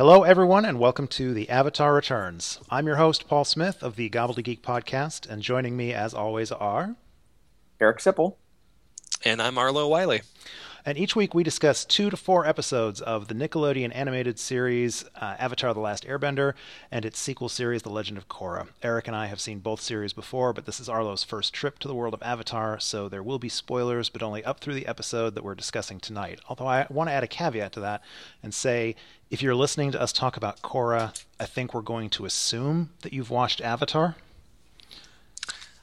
Hello, everyone, and welcome to The Avatar Returns. I'm your host, Paul Smith of the Gobbledygook podcast, and joining me, as always, are Eric Sipple. And I'm Arlo Wiley. And each week we discuss two to four episodes of the Nickelodeon animated series uh, Avatar The Last Airbender and its sequel series, The Legend of Korra. Eric and I have seen both series before, but this is Arlo's first trip to the world of Avatar, so there will be spoilers, but only up through the episode that we're discussing tonight. Although I want to add a caveat to that and say if you're listening to us talk about Korra, I think we're going to assume that you've watched Avatar.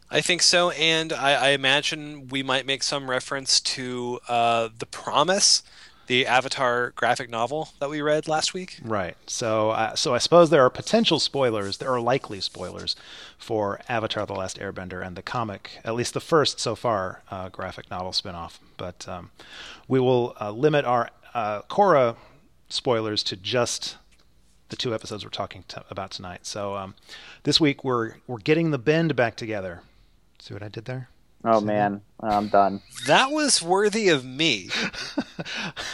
I think so, and I, I, imagine we might make some reference to uh, the Promise, the Avatar graphic novel that we read last week. Right. So, uh, so I suppose there are potential spoilers. There are likely spoilers for Avatar: The Last Airbender and the comic, at least the first so far uh, graphic novel spinoff. But um, we will uh, limit our uh, Korra spoilers to just the two episodes we're talking about tonight. So um, this week we're we're getting the bend back together. See what I did there? Oh See man, that? I'm done. That was worthy of me.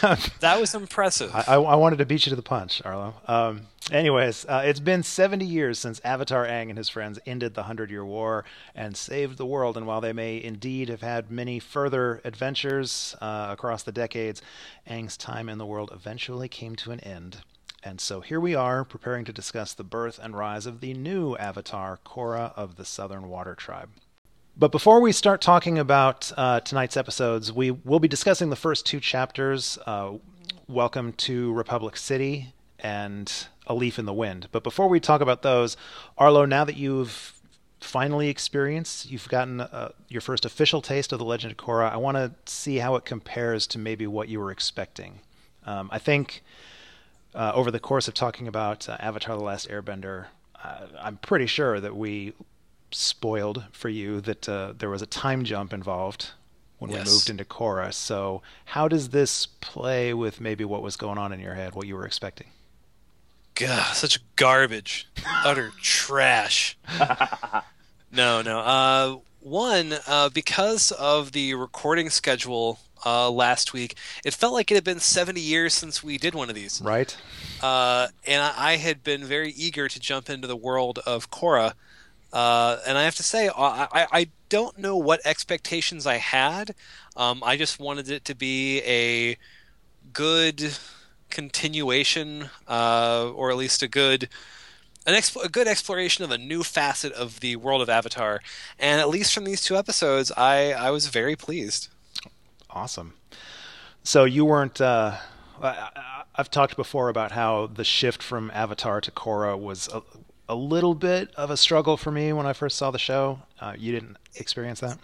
that was impressive. I, I, wanted to beat you to the punch, Arlo. Um, anyways, uh, it's been 70 years since Avatar Aang and his friends ended the Hundred Year War and saved the world. And while they may indeed have had many further adventures uh, across the decades, Aang's time in the world eventually came to an end. And so here we are, preparing to discuss the birth and rise of the new Avatar, Korra of the Southern Water Tribe. But before we start talking about uh, tonight's episodes, we will be discussing the first two chapters uh, Welcome to Republic City and A Leaf in the Wind. But before we talk about those, Arlo, now that you've finally experienced, you've gotten uh, your first official taste of The Legend of Korra, I want to see how it compares to maybe what you were expecting. Um, I think uh, over the course of talking about uh, Avatar The Last Airbender, uh, I'm pretty sure that we spoiled for you that uh, there was a time jump involved when yes. we moved into Korra. So, how does this play with maybe what was going on in your head, what you were expecting? God, such garbage, utter trash. no, no. Uh, one, uh, because of the recording schedule uh, last week, it felt like it had been 70 years since we did one of these. Right. Uh, and I, I, had been very eager to jump into the world of Korra. Uh, and I have to say, I, I don't know what expectations I had. Um, I just wanted it to be a good continuation, uh, or at least a good an a good exploration of a new facet of the world of Avatar. And at least from these two episodes, I I was very pleased. Awesome. So you weren't. Uh, I, have talked before about how the shift from Avatar to Korra was a little bit of a struggle for me when I first saw the show. Uh, you didn't experience that?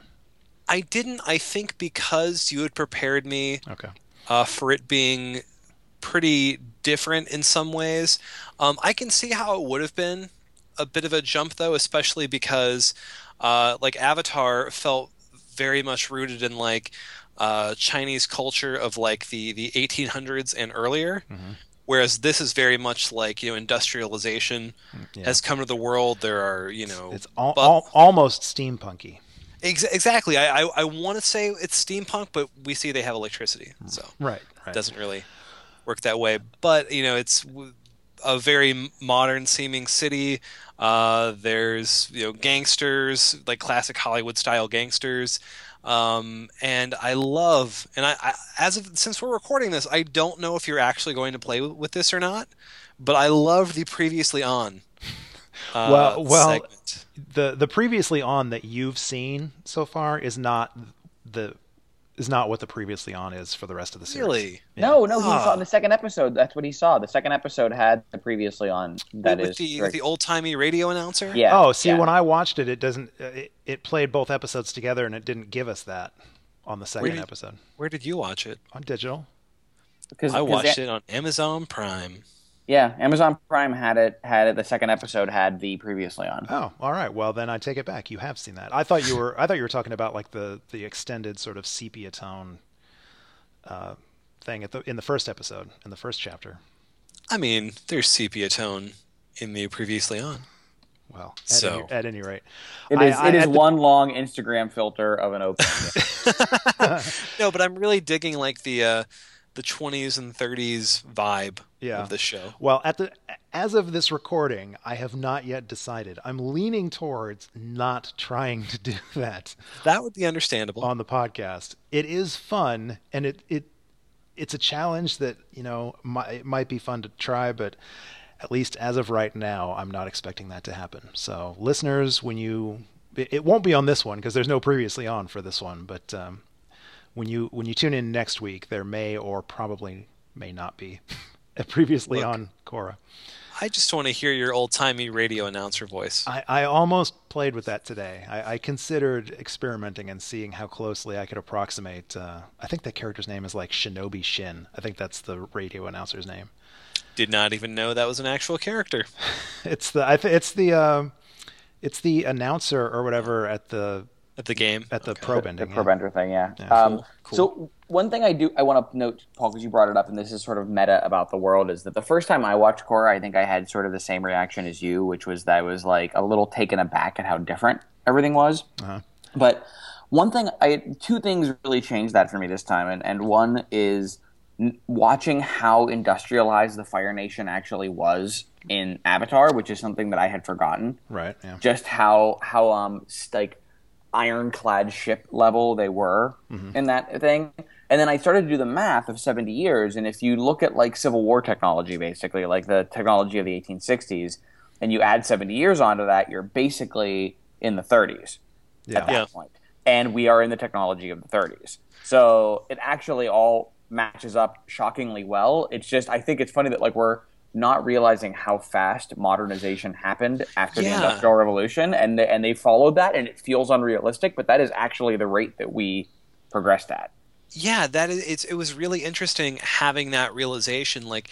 I didn't. I think because you had prepared me okay. uh, for it being pretty different in some ways. Um, I can see how it would have been a bit of a jump, though, especially because uh, like Avatar felt very much rooted in like uh, Chinese culture of like the the 1800s and earlier. Mm-hmm whereas this is very much like you know industrialization yeah. has come to the world. There are you know it's all, but, all, almost steampunky. Ex- exactly. I, I, I want to say it's steampunk but we see they have electricity mm, so right, right. it doesn't really work that way. But you know it's a very modern seeming city. Uh, there's you know gangsters like classic hollywood style gangsters um, and I love, and I, I, as of since we're recording this, I don't know if you're actually going to play with this or not, but I love the previously on. Uh, well, well, segment. the the previously on that you've seen so far is not the is not what the previously on is for the rest of the series. Really? Yeah. No, no. He ah. saw in the second episode. That's what he saw. The second episode had the previously on. That with is the, the old timey radio announcer. Yeah. Oh, see, yeah. when I watched it, it doesn't. Uh, it, it, played both episodes together, and it didn't give us that on the second where did, episode. Where did you watch it? On digital. Because I watched it on Amazon Prime. Yeah, Amazon Prime had it. Had it. The second episode had the previously on. Oh, all right. Well, then I take it back. You have seen that. I thought you were. I thought you were talking about like the the extended sort of sepia tone uh, thing at the in the first episode in the first chapter. I mean, there's sepia tone in the previously on. Well, at, so. any, at any rate, it is, I, it I, is one the... long Instagram filter of an open. no, but I'm really digging like the uh, the 20s and 30s vibe Yeah. of the show. Well, at the as of this recording, I have not yet decided. I'm leaning towards not trying to do that That would be understandable. on the podcast. It is fun, and it it it's a challenge that you know might, it might be fun to try, but at least as of right now, I'm not expecting that to happen. So, listeners, when you it it won't be on this one because there's no previously on for this one, but um, when you when you tune in next week, there may or probably may not be previously Look. on Korra. I just want to hear your old timey radio announcer voice. I, I almost played with that today. I, I considered experimenting and seeing how closely I could approximate. Uh, I think that character's name is like Shinobi Shin. I think that's the radio announcer's name. Did not even know that was an actual character. It's the I th- it's the um it's the announcer or whatever at the At the game. at the Okay. pro the bending. yeah. Pro-bending thing, yeah. Yeah, um, cool, cool. So one thing I do I want to note, Paul, because you brought it up, and this is sort of meta about the world, is that the first time I watched Korra, I think I had sort of the same reaction as you, which was that I was like a little taken aback at how different everything was. Uh-huh. But one thing, I two things really changed that for me this time, and and one is watching how industrialized the Fire Nation actually was in Avatar, which is something that I had forgotten Right. Yeah. just how how um s- like ironclad ship level they were mm-hmm. in that thing. And then I started to do the math of 70 years, and if you look at like Civil War technology, basically like the technology of the 1860s, and you add 70 years onto that, you're basically in the 30s Yeah. at that Yeah. point. And we are in the technology of the 30s. So it actually all matches up shockingly well. It's just I think it's funny that like we're not realizing how fast modernization happened after Yeah. the industrial revolution and they, and they followed that and it feels unrealistic, but that is actually the rate that we progressed at. yeah that is it's it was really interesting having that realization like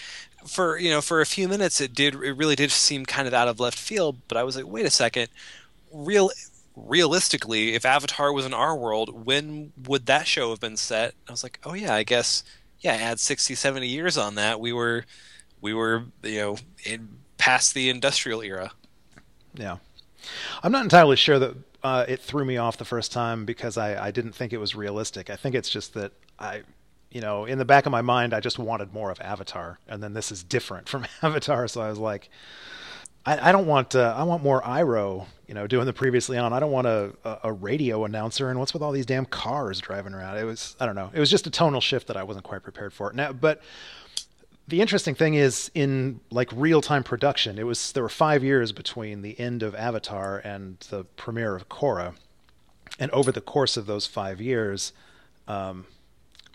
for you know for a few minutes it did it really did seem kind of out of left field but i was like wait a second real realistically if avatar was in our world when would that show have been set i was like oh yeah i guess yeah add 60 70 years on that we were we were you know in past the industrial era Yeah. I'm not entirely sure that uh, it threw me off the first time because I, I didn't think it was realistic. I think it's just that I, you know, in the back of my mind, I just wanted more of Avatar, and then this is different from Avatar. So I was like, I, I don't want, uh, I want more Iroh, you know, doing the previously on. I don't want a, a, a radio announcer. And what's with all these damn cars driving around? It was, I don't know. It was just a tonal shift that I wasn't quite prepared for. Now, but the interesting thing is in like real time production it was there were five years between the end of avatar and the premiere of korra. And over the course of those five years um,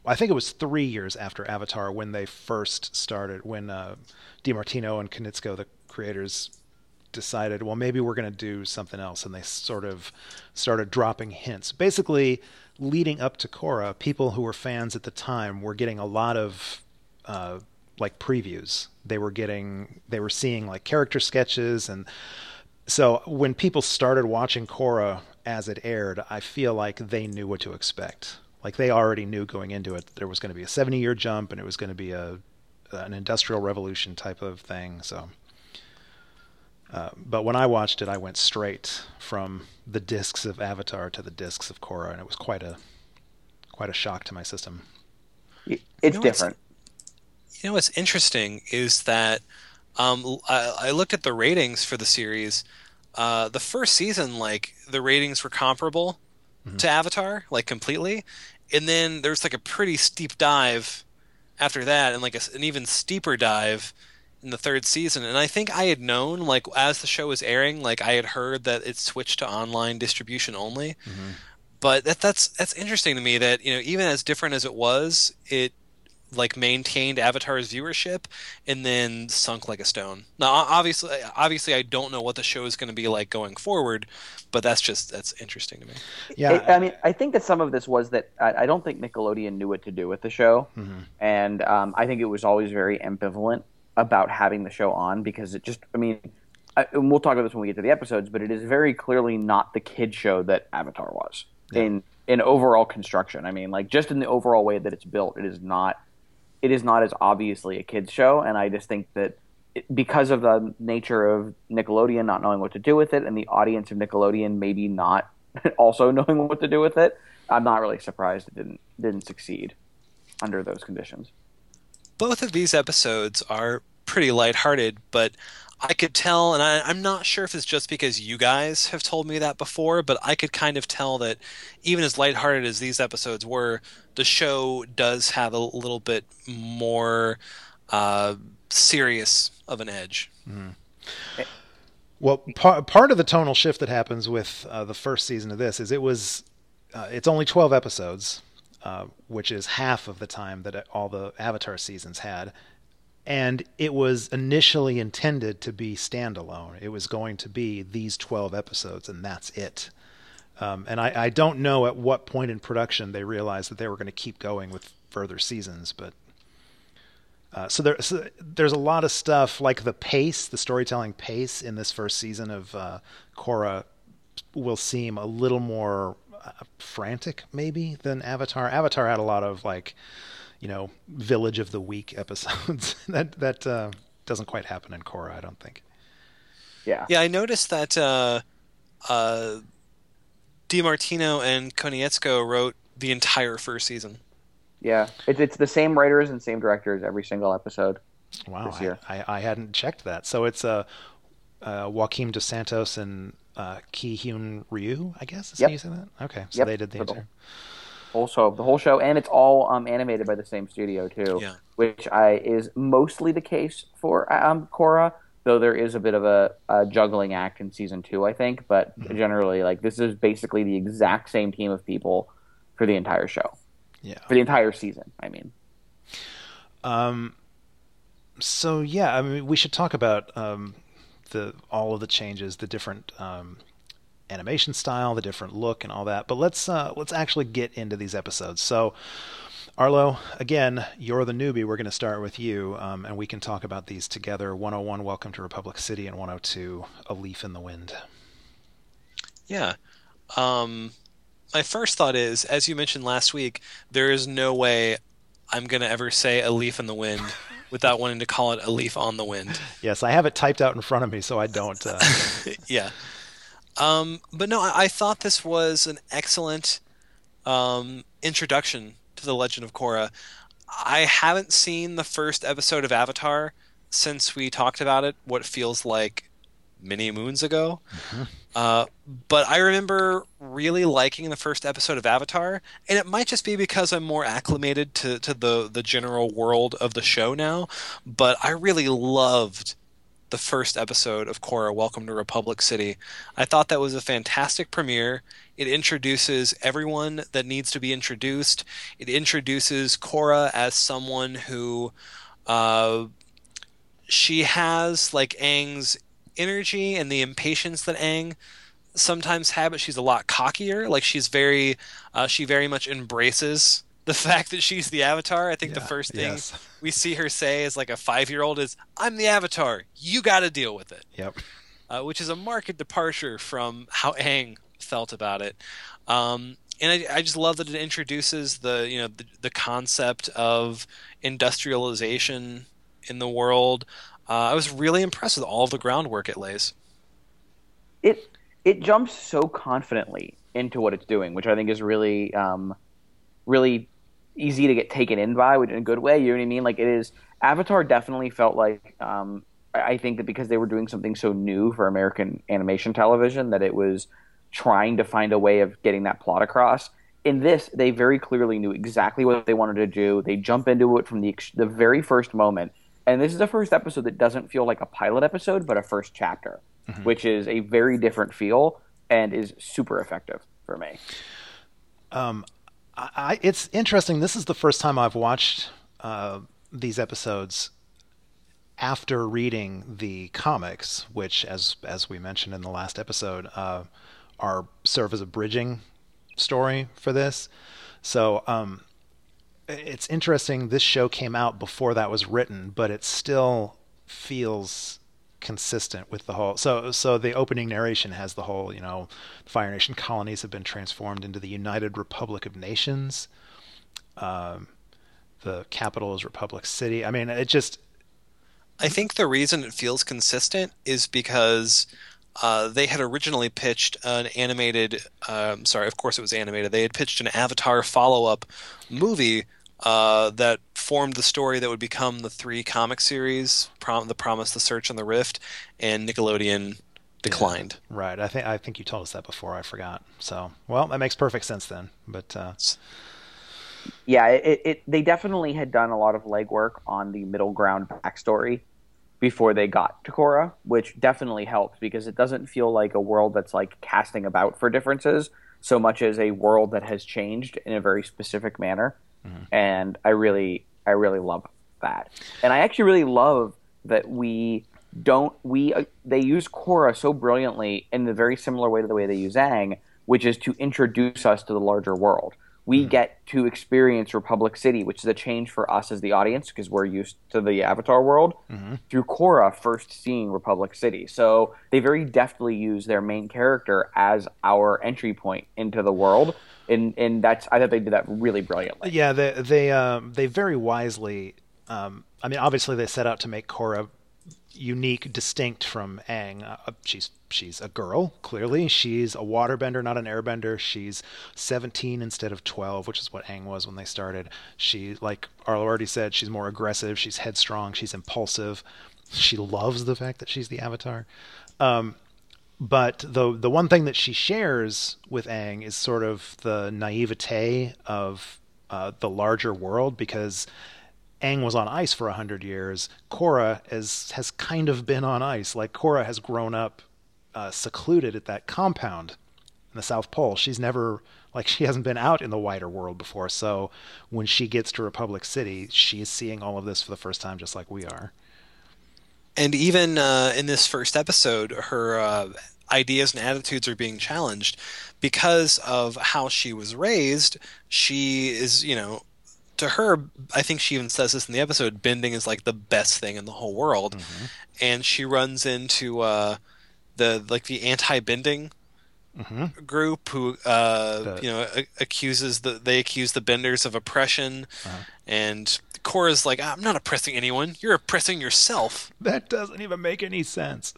i think it was three years after avatar when they first started when uh, DiMartino and Konietzko, the creators decided well maybe we're going to do something else. And they sort of started dropping hints. Basically leading up to korra people who were fans at the time were getting a lot of uh, like previews. They were getting, they were seeing like character sketches, and so when people started watching Korra as it aired, I feel like they knew what to expect. Like they already knew going into it there was going to be a 70 year jump and it was going to be a an industrial revolution type of thing. So, uh, but when I watched it, I went straight from the discs of Avatar to the discs of Korra, and it was quite a quite a shock to my system. It's You know, it's- different. You know what's interesting is that um, I, I looked at the ratings for the series. Uh, the first season, like the ratings were comparable to Avatar, like completely, and then there's like a pretty steep dive after that, and like a, an even steeper dive in the third season. And I think I had known, like as the show was airing, like I had heard that it switched to online distribution only. But that that's that's interesting to me that you know even as different as it was, it like maintained Avatar's viewership and then sunk like a stone. Now, obviously, obviously, I don't know what the show is going to be like going forward, but that's just that's interesting to me. Yeah, I, I mean, I think that some of this was that I, I don't think Nickelodeon knew what to do with the show, and um, I think it was always very ambivalent about having the show on because it just, I mean, I, and we'll talk about this when we get to the episodes, but it is very clearly not the kid show that Avatar was in in overall construction. I mean, like just in the overall way that it's built, it is not it is not as obviously a kids show, and I just think that it, because of the nature of Nickelodeon not knowing what to do with it, and the audience of Nickelodeon maybe not also knowing what to do with it, I'm not really surprised it didn't didn't succeed under those conditions. both of these episodes are pretty lighthearted, but I could tell, and I, am not sure if it's just because you guys have told me that before, but I could kind of tell that even as lighthearted as these episodes were, the show does have a little bit more uh, serious of an edge. Mm. Well, par- part of the tonal shift that happens with uh, the first season of this is it was uh, it's only 12 episodes, uh, which is half of the time that all the Avatar seasons had. And it was initially intended to be standalone. It was going to be these 12 episodes, and that's it. Um, and I, I, don't know at what point in production they realized that they were going to keep going with further seasons, but uh, so, there, so there's a lot of stuff like the pace, the storytelling pace in this first season of uh, Korra will seem a little more uh, frantic, maybe than Avatar. Avatar had a lot of like, you know, Village of the Week episodes that that uh, doesn't quite happen in Korra, I don't think. Yeah, yeah, I noticed that uh, uh, DiMartino and Konietzko wrote the entire first season. Yeah, it's it's the same writers and same directors every single episode. Wow, this year. I, I, I hadn't checked that. So it's uh, uh Joaquim dos Santos and uh, Ki Hyun Ryu, I guess. Is yep. how you say that? Okay, so yep. they did the entire. Whole show, the whole show, and it's all um, animated by the same studio too, yeah. which I is mostly the case for um, Korra, though there is a bit of a, a juggling act in season two, I think. But mm-hmm. generally, like this is basically the exact same team of people for the entire show. Yeah. For the entire season, I mean. Um. So yeah, I mean, we should talk about um, the all of the changes, the different um, animation style, the different look, and all that. But let's uh, let's actually get into these episodes. So. Arlo, again, you're the newbie. We're going to start with you, um, and we can talk about these together. 101, Welcome to Republic City, and 102, A Leaf in the Wind. Yeah. Um, my first thought is, as you mentioned last week, there is no way I'm going to ever say a leaf in the wind without wanting to call it a leaf on the wind. Yes, I have it typed out in front of me, so I don't. Uh... yeah. Um, but no, I, I, thought this was an excellent um, introduction to the Legend of Korra. I haven't seen the first episode of Avatar since we talked about it, what feels like many moons ago. Mm-hmm. Uh, but I remember really liking the first episode of Avatar, and it might just be because I'm more acclimated to, to the, the general world of the show now. But I really loved the first episode of Korra Welcome to Republic City. I thought that was a fantastic premiere. It introduces everyone that needs to be introduced. It introduces Korra as someone who uh, she has like Aang's energy and the impatience that Aang sometimes have, but she's a lot cockier. Like she's very, uh, she very much embraces the fact that she's the Avatar. I think yeah, the first thing yes. we see her say as like a five year old is, "I'm the Avatar. You got to deal with it." Yep. Uh, which is a marked departure from how Aang felt about it. Um, and I, I, just love that it introduces the you know the, the concept of industrialization in the world. Uh, I was really impressed with all the groundwork it lays. It it jumps so confidently into what it's doing, which I think is really um, really easy to get taken in by, which in a good way. You know what I mean? Like it is. Avatar definitely felt like um, I think that because they were doing something so new for American animation television, that it was trying to find a way of getting that plot across. In this, they very clearly knew exactly what they wanted to do. They jump into it from the the very first moment and this is the first episode that doesn't feel like a pilot episode, but a first chapter, mm-hmm. which is a very different feel and is super effective for me. Um, I, it's interesting. This is the first time I've watched uh, these episodes after reading the comics, which, as as we mentioned in the last episode, uh, are serve as a bridging story for this. So um, it's interesting. This show came out before that was written, but it still feels consistent with the whole. So, so the opening narration has the whole, you know, Fire Nation colonies have been transformed into the United Republic of Nations. Um, the capital is Republic City. I mean, it just. I think the reason it feels consistent is because uh, they had originally pitched an animated. Um, sorry, of course it was animated. They had pitched an Avatar follow-up movie uh, that formed the story that would become the three comic series, Prom- The Promise, The Search, and The Rift, and Nickelodeon declined. Yeah, right. I think I think you told us that before. I forgot. So, well, that makes perfect sense then. But uh, yeah, it, it they definitely had done a lot of legwork on the middle ground backstory before they got to Korra, which definitely helps because it doesn't feel like a world that's like casting about for differences so much as a world that has changed in a very specific manner. Mm-hmm. And I really, I really love that. And I actually really love that we don't we uh, they use Korra so brilliantly in the very similar way to the way they use Aang, which is to introduce us to the larger world we mm-hmm. get to experience Republic City, which is a change for us as the audience because we're used to the Avatar world mm-hmm. through Korra first seeing Republic City. So they very deftly use their main character as our entry point into the world. And, and that's I thought they did that really brilliantly. Yeah, they they um, they very wisely. Um, I mean, obviously they set out to make Korra unique, distinct from Aang. Uh, she's she's a girl, clearly. She's a waterbender, not an airbender. She's 17 instead of 12, which is what Aang was when they started. She, like Arlo already said, she's more aggressive. She's headstrong. She's impulsive. She loves the fact that she's the Avatar. Um, but the the one thing that she shares with Aang is sort of the naivete of uh, the larger world because Aang was on ice for a hundred years, Korra is, has kind of been on ice. Like Korra has grown up uh, secluded at that compound in the South Pole. She's never like she hasn't been out in the wider world before. So when she gets to Republic City, she is seeing all of this for the first time, just like we are. And even uh, in this first episode, her uh, ideas and attitudes are being challenged because of how she was raised. She is, you know, to her, I think she even says this in the episode. Bending is like the best thing in the whole world, mm-hmm. and she runs into uh, the like the anti-bending mm-hmm. group who uh, the... you know a- accuses the they accuse the benders of oppression, uh-huh. and Korra's like, I'm not oppressing anyone. You're oppressing yourself. That doesn't even make any sense.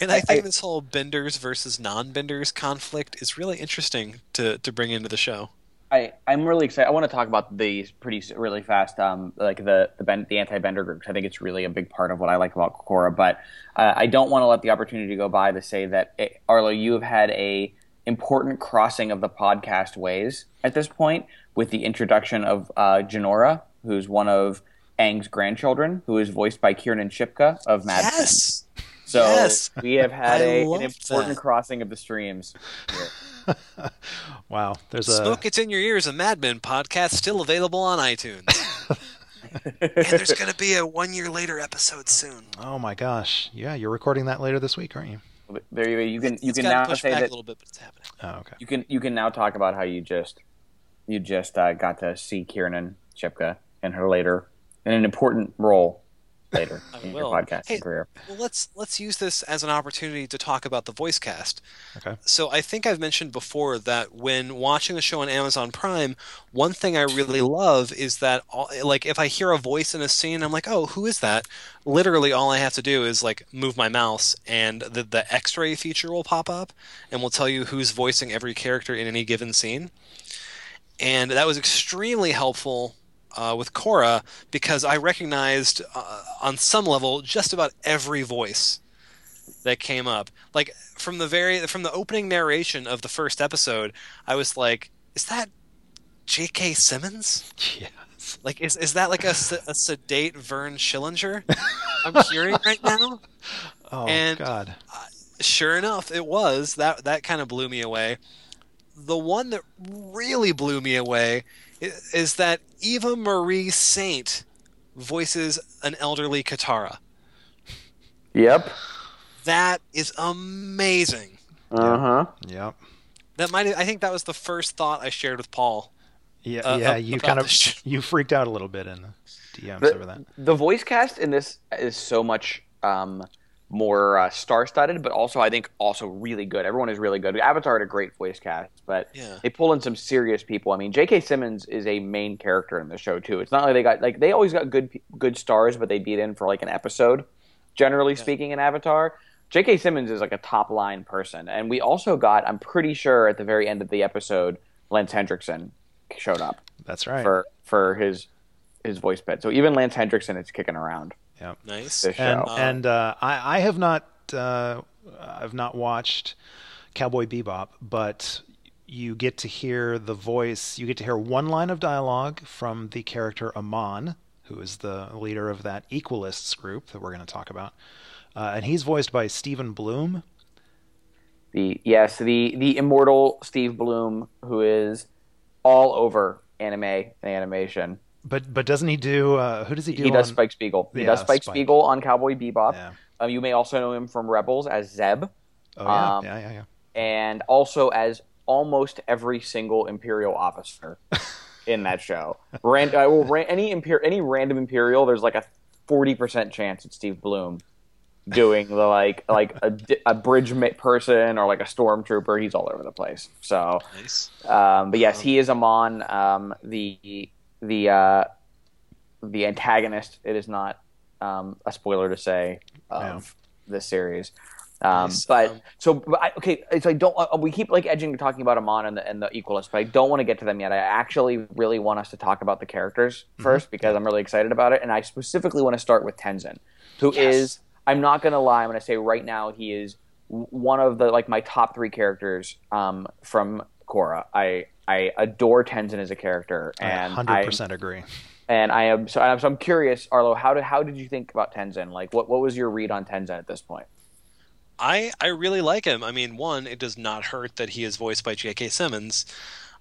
And I, I think I, this whole benders versus non-benders conflict is really interesting to to bring into the show. I, I'm really excited. I want to talk about these pretty really fast, um, like the the, bend, the anti-bender groups. I think it's really a big part of what I like about Korra. But uh, I don't want to let the opportunity go by to say that it, Arlo, you have had a important crossing of the podcast ways at this point with the introduction of uh, Jinora, who's one of Aang's grandchildren, who is voiced by Kiernan Shipka of Mad yes. Men. So yes. we have had a, an important that. crossing of the streams. Wow, there's a Smoke It's in Your Ears, a Mad Men podcast, still available on iTunes. and there's going to be a one year later episode soon. Oh my gosh! Yeah, you're recording that later this week, aren't you? There you go. You can you it's can now say that a little bit, but it's happening. Oh, okay. You can you can now talk about how you just you just uh, got to see Kiernan Shipka in her later in an important role later I in your podcasting hey, career. Well, let's let's use this as an opportunity to talk about the voice cast. Okay. So I think I've mentioned before that when watching the show on Amazon Prime, one thing I really love is that all, like if I hear a voice in a scene, I'm like, oh, who is that? Literally, all I have to do is like move my mouse, and the the X-ray feature will pop up, and will tell you who's voicing every character in any given scene. And that was extremely helpful uh, with Korra because I recognized uh, on some level just about every voice that came up. Like from the very from the opening narration of the first episode, I was like, "Is that J.K. Simmons?" Yes. Like, is is that like a, a sedate Vern Schillinger I'm hearing right now? Oh and, God! Uh, sure enough, it was that that kind of blew me away. The one that really blew me away is that Eva Marie Saint voices an elderly Katara. Yep. That is amazing. Uh huh. Yep. That might. I think that was the first thought I shared with Paul. Yeah, uh, yeah. You kind of you freaked out a little bit in the DMs the, over that. The voice cast in this is so much um, more uh, star-studded, but also I think also really good. Everyone is really good. Avatar had a great voice cast, but yeah. they pull in some serious people. I mean, J.K. Simmons is a main character in the show too. It's not like they got like they always got good good stars, but they beat in for like an episode. Generally yeah. speaking, in Avatar, J.K. Simmons is like a top line person, and we also got. I'm pretty sure at the very end of the episode, Lance Henriksen showed up. That's right for for his his voice bit. So even Lance Henriksen is kicking around. Yeah, nice. And show. and uh, I I have not uh, I've not watched Cowboy Bebop, but you get to hear the voice. You get to hear one line of dialogue from the character Amon, who is the leader of that Equalists group that we're going to talk about, uh, and he's voiced by Steven Blum. The yes, the the immortal Steve Blum, who is all over anime and animation. But but doesn't he do? Uh, who does he do? He does on- Spike Spiegel. He Yeah, does Spike, Spike. Spiegel on Cowboy Bebop. Yeah. Um, you may also know him from Rebels as Zeb, Oh yeah, um, yeah, yeah, yeah. and also as almost every single Imperial officer in that show. Ran, uh, well, ran, any Imper- any random Imperial, there's like a forty percent chance it's Steve Blum doing the like like a, a bridge person or like a stormtrooper. He's all over the place. So, Nice. um, but yes, he is Amon, um, the the uh, the antagonist. It is not um, a spoiler to say of this series. Um, Nice. but Um, so but I, okay, so I don't. Uh, we keep like edging to talking about Amon and the and the Equalist, but I don't want to get to them yet. I actually really want us to talk about the characters first because I'm really excited about it, and I specifically want to start with Tenzin, who is. Yes. I'm not gonna lie. I'm gonna say right now he is one of the like my top three characters um, from Korra. I I adore Tenzin as a character, and hundred I percent agree. and I am so I'm, so I'm curious, Arlo. How did how did you think about Tenzin? Like, what what was your read on Tenzin at this point? I I really like him. I mean, one, it does not hurt that he is voiced by J.K. Simmons,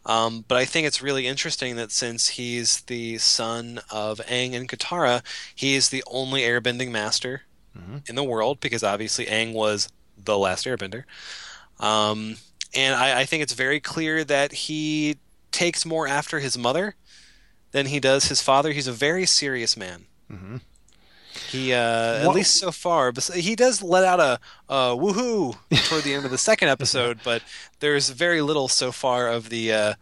um, but I think it's really interesting that since he's the son of Aang and Katara, he is the only airbending master Mhm. in the world because obviously Aang was the last airbender. Um, and I, I think it's very clear that he takes more after his mother than he does his father. He's a very serious man. hmm He, uh, at least so far, but he does let out a, a woohoo toward the end of the second episode, but there's very little so far of the uh,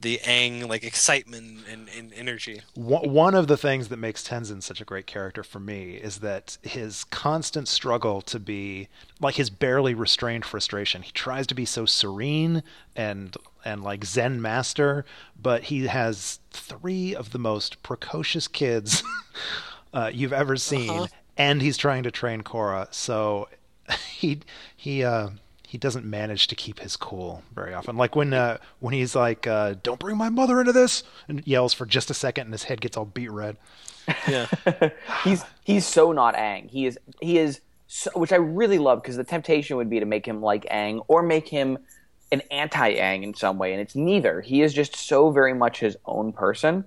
the Aang like excitement and, and energy. One one of the things that makes Tenzin such a great character for me is that his constant struggle to be like his barely restrained frustration. He tries to be so serene and and like Zen master, but he has three of the most precocious kids uh, you've ever seen, Uh-huh. and he's trying to train Korra. So he he uh, he doesn't manage to keep his cool very often. Like when uh, when he's like, uh, "Don't bring my mother into this," and yells for just a second, and his head gets all beat red. Yeah, he's he's so not Aang. He is he is so, which I really love because the temptation would be to make him like Aang or make him an anti-Aang in some way, and it's neither. He is just so very much his own person,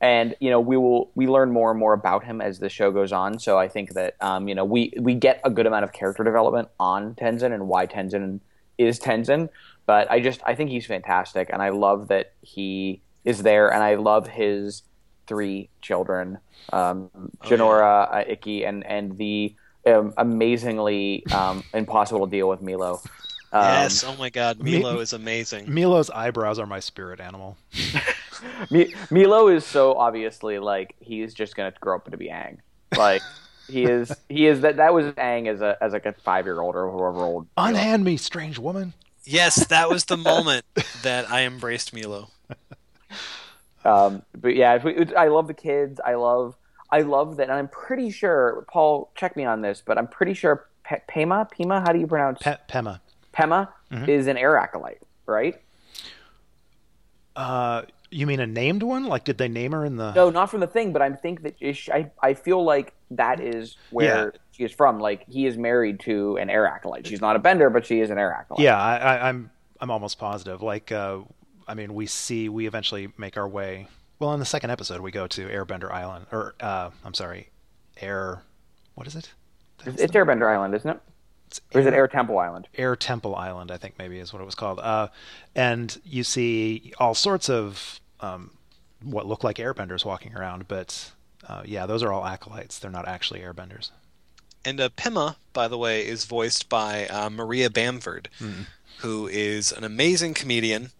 and you know we will we learn more and more about him as the show goes on. So I think that um, you know we we get a good amount of character development on Tenzin and why Tenzin is Tenzin. But I just I think he's fantastic, and I love that he is there, and I love his three children, um, Jinora, uh, Ikki, and and the um, amazingly um, impossible to deal with Meelo. Um, yes. Oh my God, Me- Meelo is amazing. Meelo's eyebrows are my spirit animal. Mi- Meelo is so obviously like he's just gonna grow up to be Aang. Like he is he is that that was Aang as a as like a five year old or whoever old. Unhand me, strange woman. Yes, that was the moment that I embraced Meelo. Um, but yeah, if we, I love the kids. I love I love that. And I'm pretty sure Paul check me on this, but I'm pretty sure Pe- Pema Pema how do you pronounce Pe- Pema. Pema is an air acolyte, right? Uh, you mean a named one? Like, did they name her in the? No, not from the thing, but I think that ish, I I feel like that is where Yeah. she is from. Like he is married to an air acolyte. She's not a bender, but she is an air acolyte. Yeah, I, I, I'm I'm almost positive. Like, uh, I mean, we see we eventually make our way. Well, in the second episode, we go to Airbender Island, or uh, I'm sorry, Air. What is it? It's, it's Airbender Island, isn't it? It's Or is it Air Temple Island? Air Temple Island, I think maybe is what it was called. Uh, and you see all sorts of um, what look like airbenders walking around, but uh, yeah, those are all acolytes. They're not actually airbenders. And uh, Pema, by the way, is voiced by uh, Maria Bamford, Hmm. who is an amazing comedian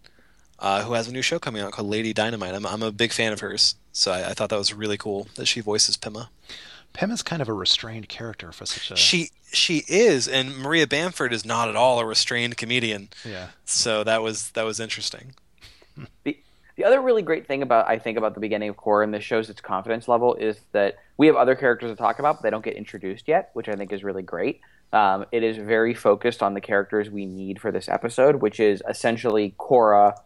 uh, who has a new show coming out called Lady Dynamite. I'm, I'm a big fan of hers, so I, I thought that was really cool that she voices Pema. Pem is kind of a restrained character for such a. She she is, and Maria Bamford is not at all a restrained comedian. Yeah. So that was that was interesting. The The other really great thing about I think about the beginning of Korra and this shows its confidence level is that we have other characters to talk about, but they don't get introduced yet, which I think is really great. Um, it is very focused on the characters we need for this episode, which is essentially Korra,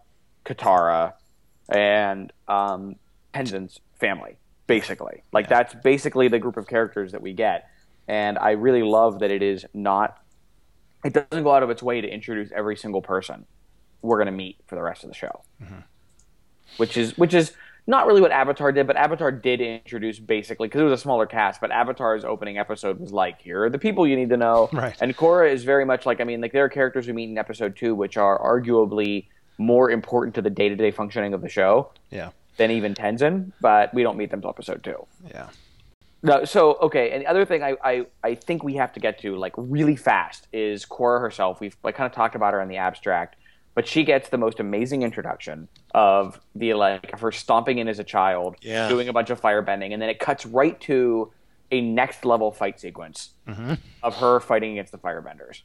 Katara, and um, Tenzin's family, basically. Like Yeah. that's basically the group of characters that we get, and I really love that it is not. It doesn't go out of its way to introduce every single person we're going to meet for the rest of the show, mm-hmm. which is which is not really what Avatar did, but Avatar did introduce basically because it was a smaller cast. But Avatar's opening episode was like, here are the people you need to know, Right. and Korra is very much like I mean, like there are characters we meet in episode two which are arguably more important to the day to day functioning of the show Yeah. Than even Tenzin, but we don't meet them till episode two. Yeah. No, so okay, and the other thing I, I, I think we have to get to like really fast is Korra herself. We've like kind of talked about her in the abstract, but she gets the most amazing introduction of the like of her stomping in as a child, Yeah. doing a bunch of firebending, and then it cuts right to a next level fight sequence mm-hmm. of her fighting against the firebenders.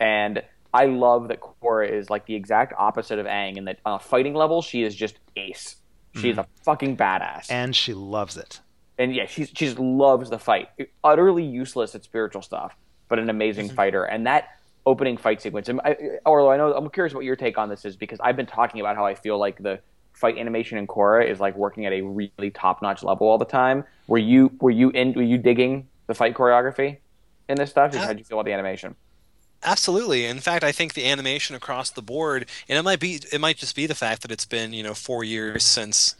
And I love that Korra is like the exact opposite of Aang, in that on a fighting level she is just ace. She's a fucking badass And she loves it. and yeah, she's she just loves the fight. Utterly useless at spiritual stuff, but an amazing Mm-hmm. fighter. And that opening fight sequence, and I, Arlo, I know I'm curious what your take on this is because I've been talking about how I feel like the fight animation in Korra is like working at a really top notch level all the time. Were you were you in were you digging the fight choreography in this stuff? Just how'd you feel about the animation? Absolutely. In fact, I think the animation across the board, and it might be, it might just be the fact that it's been, you know, four years since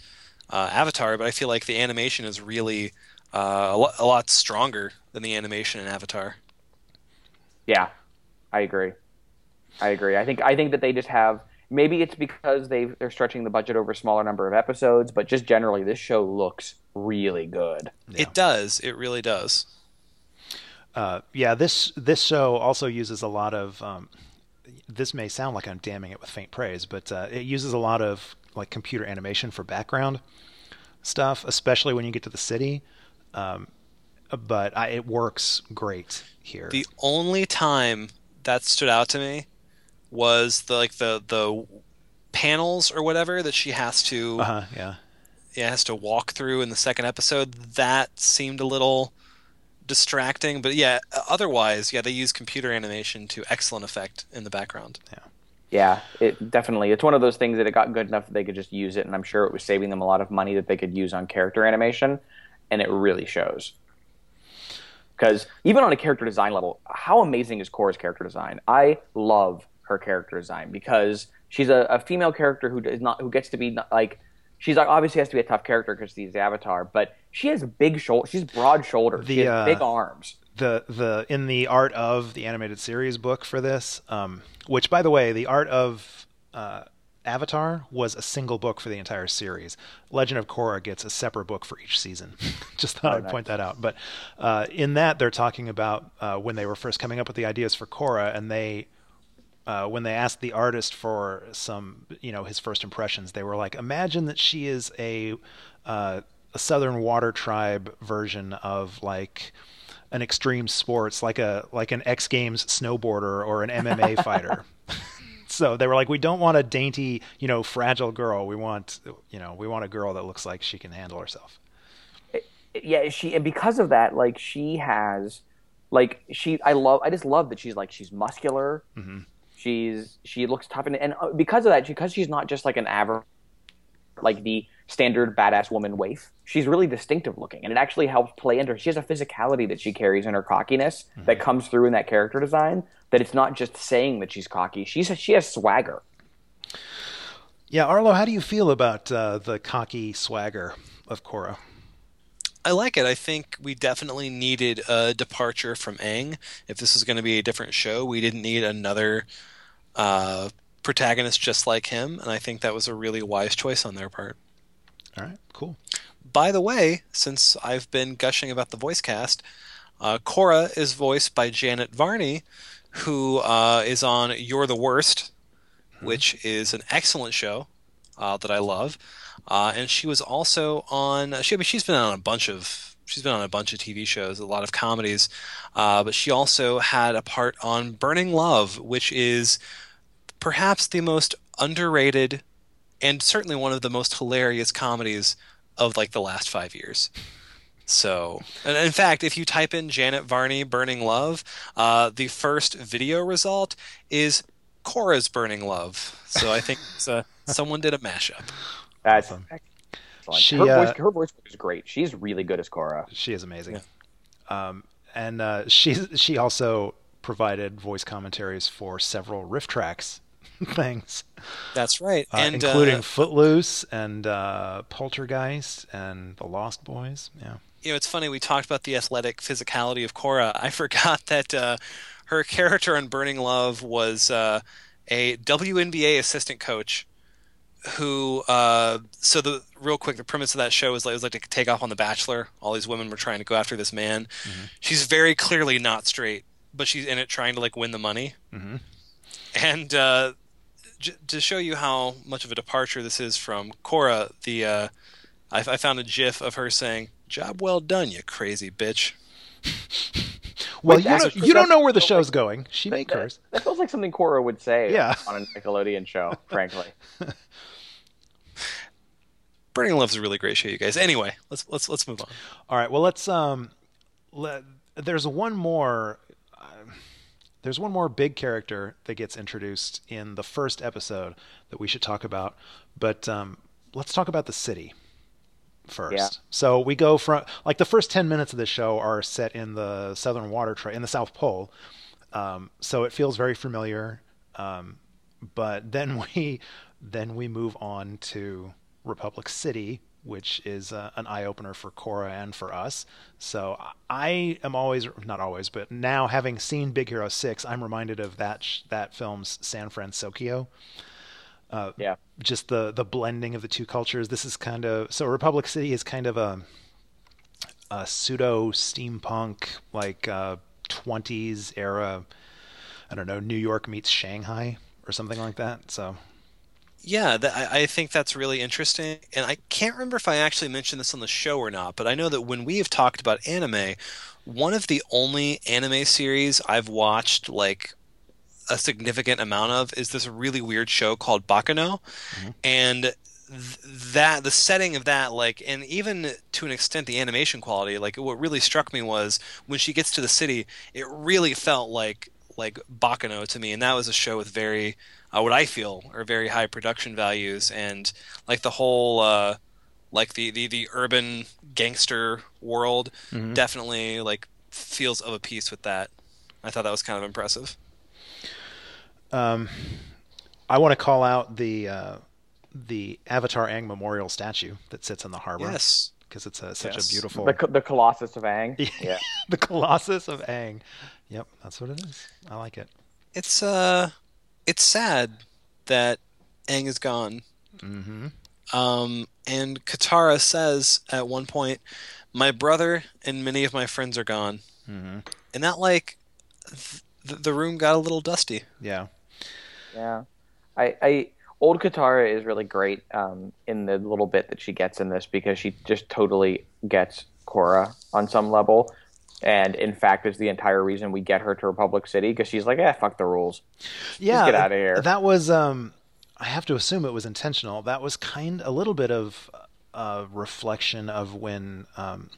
uh, Avatar, but I feel like the animation is really uh, a, lo- a lot stronger than the animation in Avatar. Yeah, I agree. I agree. I think I think that they just have maybe it's because they they're stretching the budget over a smaller number of episodes, but just generally this show looks really good. It does. It really does. Uh, yeah, this this show also uses a lot of. Um, this may sound like I'm damning it with faint praise, but uh, it uses a lot of like computer animation for background stuff, especially when you get to the city. Um, but I, it works great here. The only time that stood out to me was the like the the panels or whatever that she has to uh-huh, yeah. yeah, has to walk through in the second episode. That seemed a little distracting, but yeah, otherwise, yeah, they use computer animation to excellent effect in the background. Yeah, Yeah, it definitely. It's one of those things that it got good enough that they could just use it, and I'm sure it was saving them a lot of money that they could use on character animation, and it really shows. Because even on a character design level, how amazing is Korra's character design? I love her character design because she's a, a female character who does not who gets to be not, like she's like obviously has to be a tough character because she's the Avatar, but she has big shoulders. She's broad shoulders. The, she has uh, big arms. the the in the art of the animated series book for this, um, which by the way, the art of uh, Avatar was a single book for the entire series. Legend of Korra gets a separate book for each season. Just thought Oh, I'd nice. point that out. But uh, in that, they're talking about uh, when they were first coming up with the ideas for Korra, and they. Uh, when they asked the artist for some, you know, his first impressions, they were like, "Imagine that she is a uh, a Southern Water Tribe version of like an extreme sports, like a like an X Games snowboarder or an MMA fighter." so they were like, "We don't want a dainty, you know, fragile girl. We want, you know, we want a girl that looks like she can handle herself." yeah she and because of that like she has like she i love i just love that she's like she's muscular she's she looks tough and, and uh, because of that because she's not just like an average like the standard badass woman waif she's really distinctive looking. And it actually helps play into her. She has a physicality that she carries in her cockiness that comes through in that character design that it's not just saying that she's cocky. She's she has swagger. Yeah, Arlo, how do you feel about uh, the cocky swagger of Korra? I like it. I think we definitely needed a departure from Aang. If this was going to be a different show, we didn't need another uh, protagonist just like him, and I think that was a really wise choice on their part. All right, cool. By the way, since I've been gushing about the voice cast, uh, Korra is voiced by Janet Varney, who uh, is on You're the Worst, which is an excellent show uh, that I love. Uh, and she was also on. She, I mean, she's been on a bunch of. She's been on a bunch of TV shows, a lot of comedies, uh, but she also had a part on Burning Love, which is perhaps the most underrated and certainly one of the most hilarious comedies of like the last five years. So, and in fact, if you type in Janet Varney Burning Love, uh, the first video result is Korra's Burning Love. So I think uh, someone did a mashup. That's awesome. She, her, uh, voice, her voice is great. She's really good as Korra. She is amazing. Yeah. Um, and uh, she she also provided voice commentaries for several RiffTrax things. That's right, uh, and including uh, Footloose and uh, Poltergeist and The Lost Boys. Yeah. You know, it's funny. We talked about the athletic physicality of Korra. I forgot that uh, her character on Burning Love was uh, a WNBA assistant coach who uh, so the real quick the premise of that show is like, it was like to take off on the bachelor all these women were trying to go after this man mm-hmm. she's very clearly not straight but she's in it trying to like win the money mm-hmm. and uh, j- to show you how much of a departure this is from Korra the uh, I, I found a GIF of her saying, "Job well done, you crazy bitch." well, Wait, you, don't, you don't know where the show's like, going. She may curse. That feels like something Korra would say yeah. on a Nickelodeon show, frankly. Burning Love's a really great show, you guys. Anyway, let's let's let's move on. All right. Well, let's um, let, there's one more there's one more big character that gets introduced in the first episode that we should talk about, but um, let's talk about the city first. Yeah. So we go from like the first ten minutes of the show are set in the southern water tribe in the South Pole, um, so it feels very familiar. Um, but then we then we move on to Republic City, which is uh, an eye opener for Korra and for us. So I am always not always, but now having seen Big Hero Six, I'm reminded of that sh- that film's San Francisco. Uh, yeah, just the the blending of the two cultures. This is kind of so Republic City is kind of a, a pseudo steampunk like uh, 20s era. I don't know, New York meets Shanghai or something like that. So yeah, that, I, I think that's really interesting. And I can't remember if I actually mentioned this on the show or not, but I know that when we have talked about anime, one of the only anime series I've watched like a significant amount of is this really weird show called Baccano. Mm-hmm. And th- that the setting of that like and even to an extent the animation quality like what really struck me was when she gets to the city it really felt like like Baccano to me and that was a show with very uh, what I feel are very high production values, and like the whole uh, like the, the the urban gangster world mm-hmm. definitely like feels of a piece with that. I thought that was kind of impressive. Um, I want to call out the uh, the Avatar Aang memorial statue that sits in the harbor. Yes, because it's a, such yes. a beautiful the, the Colossus of Aang. Yeah, the Colossus of Aang. Yep, that's what it is. I like it. It's uh it's sad that Aang is gone. Mm-hmm. Um, and Katara says at one point, "My brother and many of my friends are gone," mm-hmm. and that like th- the room got a little dusty. Yeah, yeah. I, I old Katara is really great um, in the little bit that she gets in this because she just totally gets Korra on some level and in fact is the entire reason we get her to Republic City because she's like, "eh, fuck the rules, yeah, Just get out of here." That was, um, I have to assume it was intentional. That was kind a little bit of a reflection of when um,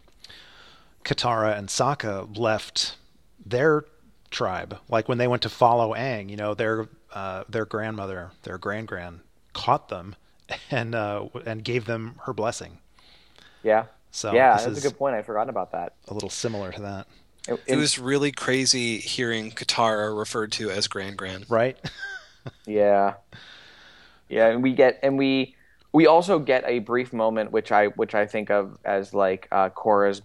Katara and Sokka left their tribe, like when they went to follow Aang. You know, their uh, their grandmother, their grand grand, caught them and uh, and gave them her blessing. Yeah. So yeah, that's a good point. I forgot about that. A little similar to that. It, it, it was really crazy hearing Katara referred to as Grand Grand. Right. yeah. Yeah, and we get and we we also get a brief moment which I which I think of as like uh, Korra's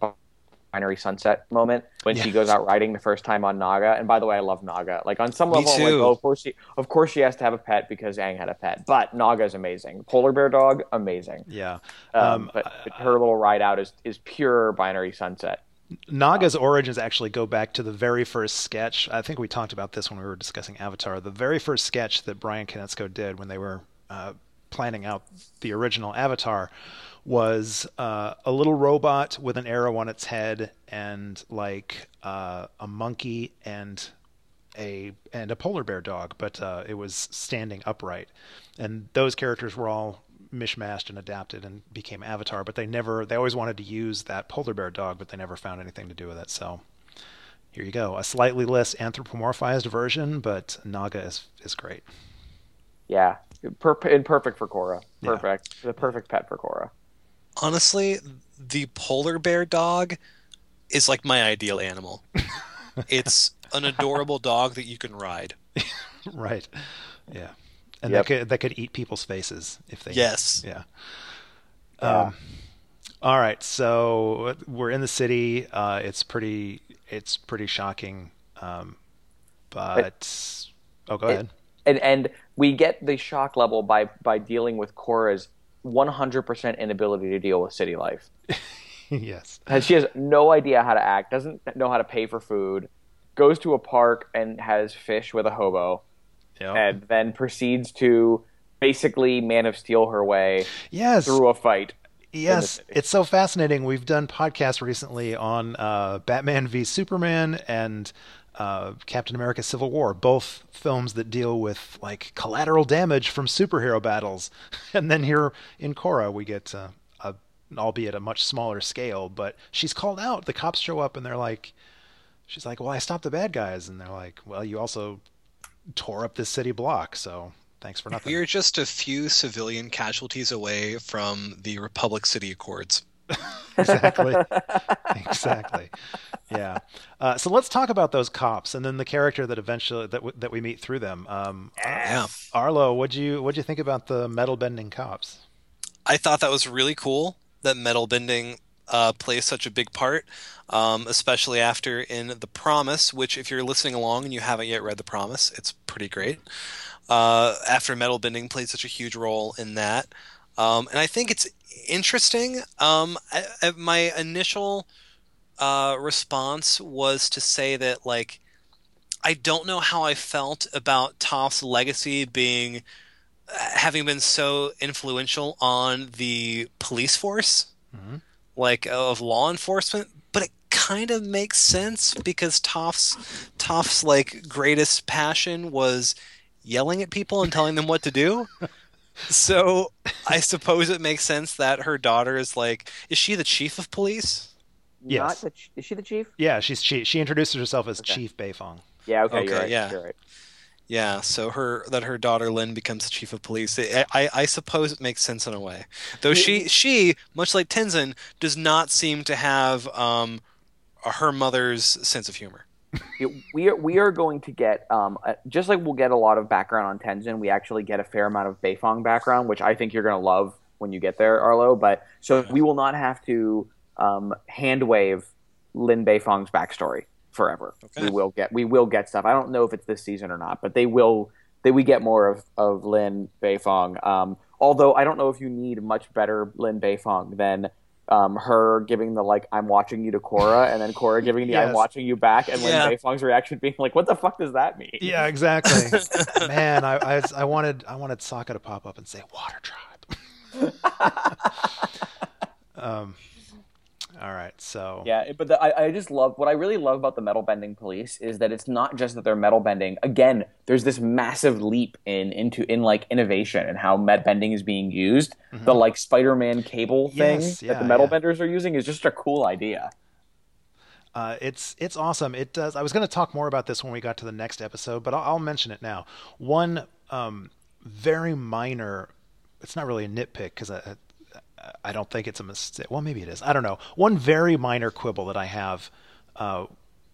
binary sunset moment when yes. she goes out riding the first time on Naga. And by the way, I love Naga. Like on some level, I'm like, oh, of course she, of course she has to have a pet because Aang had a pet. But Naga is amazing. Polar bear dog, amazing. Yeah. Um, um, but, but her little ride out is is pure binary sunset. Naga's origins actually go back to the very first sketch. I think we talked about this when we were discussing Avatar. The very first sketch that Brian Konietzko did when they were uh, planning out the original Avatar was uh, a little robot with an arrow on its head and like uh, a monkey and a and a polar bear dog, but uh, it was standing upright. And those characters were all mishmashed and adapted and became Avatar. But they never, they always wanted to use that polar bear dog, but they never found anything to do with it. So here you go, a slightly less anthropomorphized version, but Naga is is great. Yeah, per- and perfect for Korra. Perfect, yeah. the perfect pet for Korra. Honestly, the polar bear dog is like my ideal animal. it's an adorable dog that you can ride. right. Yeah. And yep. that could that could eat people's faces if they Yes. Yeah. yeah. Um, all right, so we're in the city. Uh, it's pretty it's pretty shocking. Um, but it, oh, go it, ahead. And and we get the shock level by by dealing with Korra's 100% inability to deal with city life. yes. And she has no idea how to act, doesn't know how to pay for food, goes to a park and has fish with a hobo, yep. and then proceeds to basically Man of Steel her way yes. through a fight. Yes, it's so fascinating. We've done podcasts recently on uh, Batman v Superman and uh, Captain America: Civil War, both films that deal with like collateral damage from superhero battles. And then here in Korra, we get uh, a, albeit a much smaller scale, but she's called out. The cops show up and they're like, she's like, "Well, I stopped the bad guys," and they're like, "Well, you also tore up this city block, so thanks for nothing." We're just a few civilian casualties away from the Republic City Accords. exactly. exactly. Yeah. Uh, so let's talk about those cops and then the character that eventually that w- that we meet through them. Um, yeah. Arlo, what'd you what'd you think about the metal bending cops? I thought that was really cool that metal bending uh, plays such a big part, um, especially after in The Promise, which, if you're listening along and you haven't yet read The Promise, it's pretty great. Uh, after metal bending played such a huge role in that. Um, and I think it's interesting. Um, I, I, my initial uh, response was to say that, like, I don't know how I felt about Toph's legacy being having been so influential on the police force, mm-hmm. like of law enforcement, but it kind of makes sense because Toph's Toph's like greatest passion was yelling at people and telling them what to do. so I suppose it makes sense that her daughter is like, is she the chief of police? Yes. The, is she the chief? Yeah, she's she. She introduces herself as okay. Chief Beifong. Yeah. Okay. okay you're right. Yeah. You're right. Yeah, so her that her daughter Lin becomes the chief of police. I, I, I suppose it makes sense in a way, though she she much like Tenzin does not seem to have um, her mother's sense of humor. We are we are going to get um, just like we'll get a lot of background on Tenzin. We actually get a fair amount of Beifong background, which I think you're going to love when you get there, Arlo. But so we will not have to um, hand wave Lin Beifong's backstory forever. Okay. We will get we will get stuff. I don't know if it's this season or not, but they will. They we get more of of Lin Beifong. Um, although I don't know if you need much better Lin Beifong than um, her giving the like I'm watching you to Korra, and then Korra giving the yes. I'm watching you back, and yeah. Lin Beifong's reaction being like, "What the fuck does that mean?" Yeah, exactly. Man, I, I, I wanted I wanted Sokka to pop up and say Water Tribe. um, all right, so yeah, but the, I, I just love what I really love about the metal bending police is that it's not just that they're metal bending. Again, there's this massive leap in into in like innovation and how metal bending is being used. Mm-hmm. The like Spider-Man cable thing yes, yeah, that the metal yeah. benders are using is just a cool idea. Uh, it's it's awesome. It does. I was going to talk more about this when we got to the next episode, but I'll, I'll mention it now. One um, very minor. It's not really a nitpick because I, don't think it's a mistake. Well, maybe it is. I don't know. One very minor quibble that I have uh,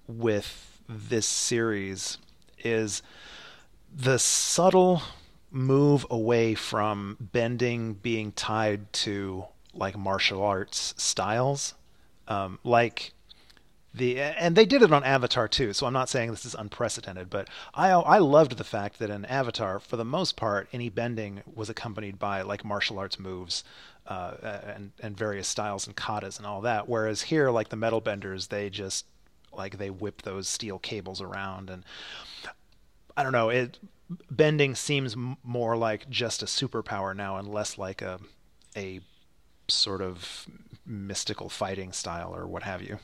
with this series is the subtle move away from bending being tied to like martial arts styles. Um, like the and they did it on Avatar too. So I'm not saying this is unprecedented, but I I loved the fact that in Avatar, for the most part, any bending was accompanied by like martial arts moves uh, and and various styles and katas and all that. Whereas here, like the metal benders, they just like they whip those steel cables around and I don't know it. Bending seems more like just a superpower now, and less like a a sort of mystical fighting style or what have you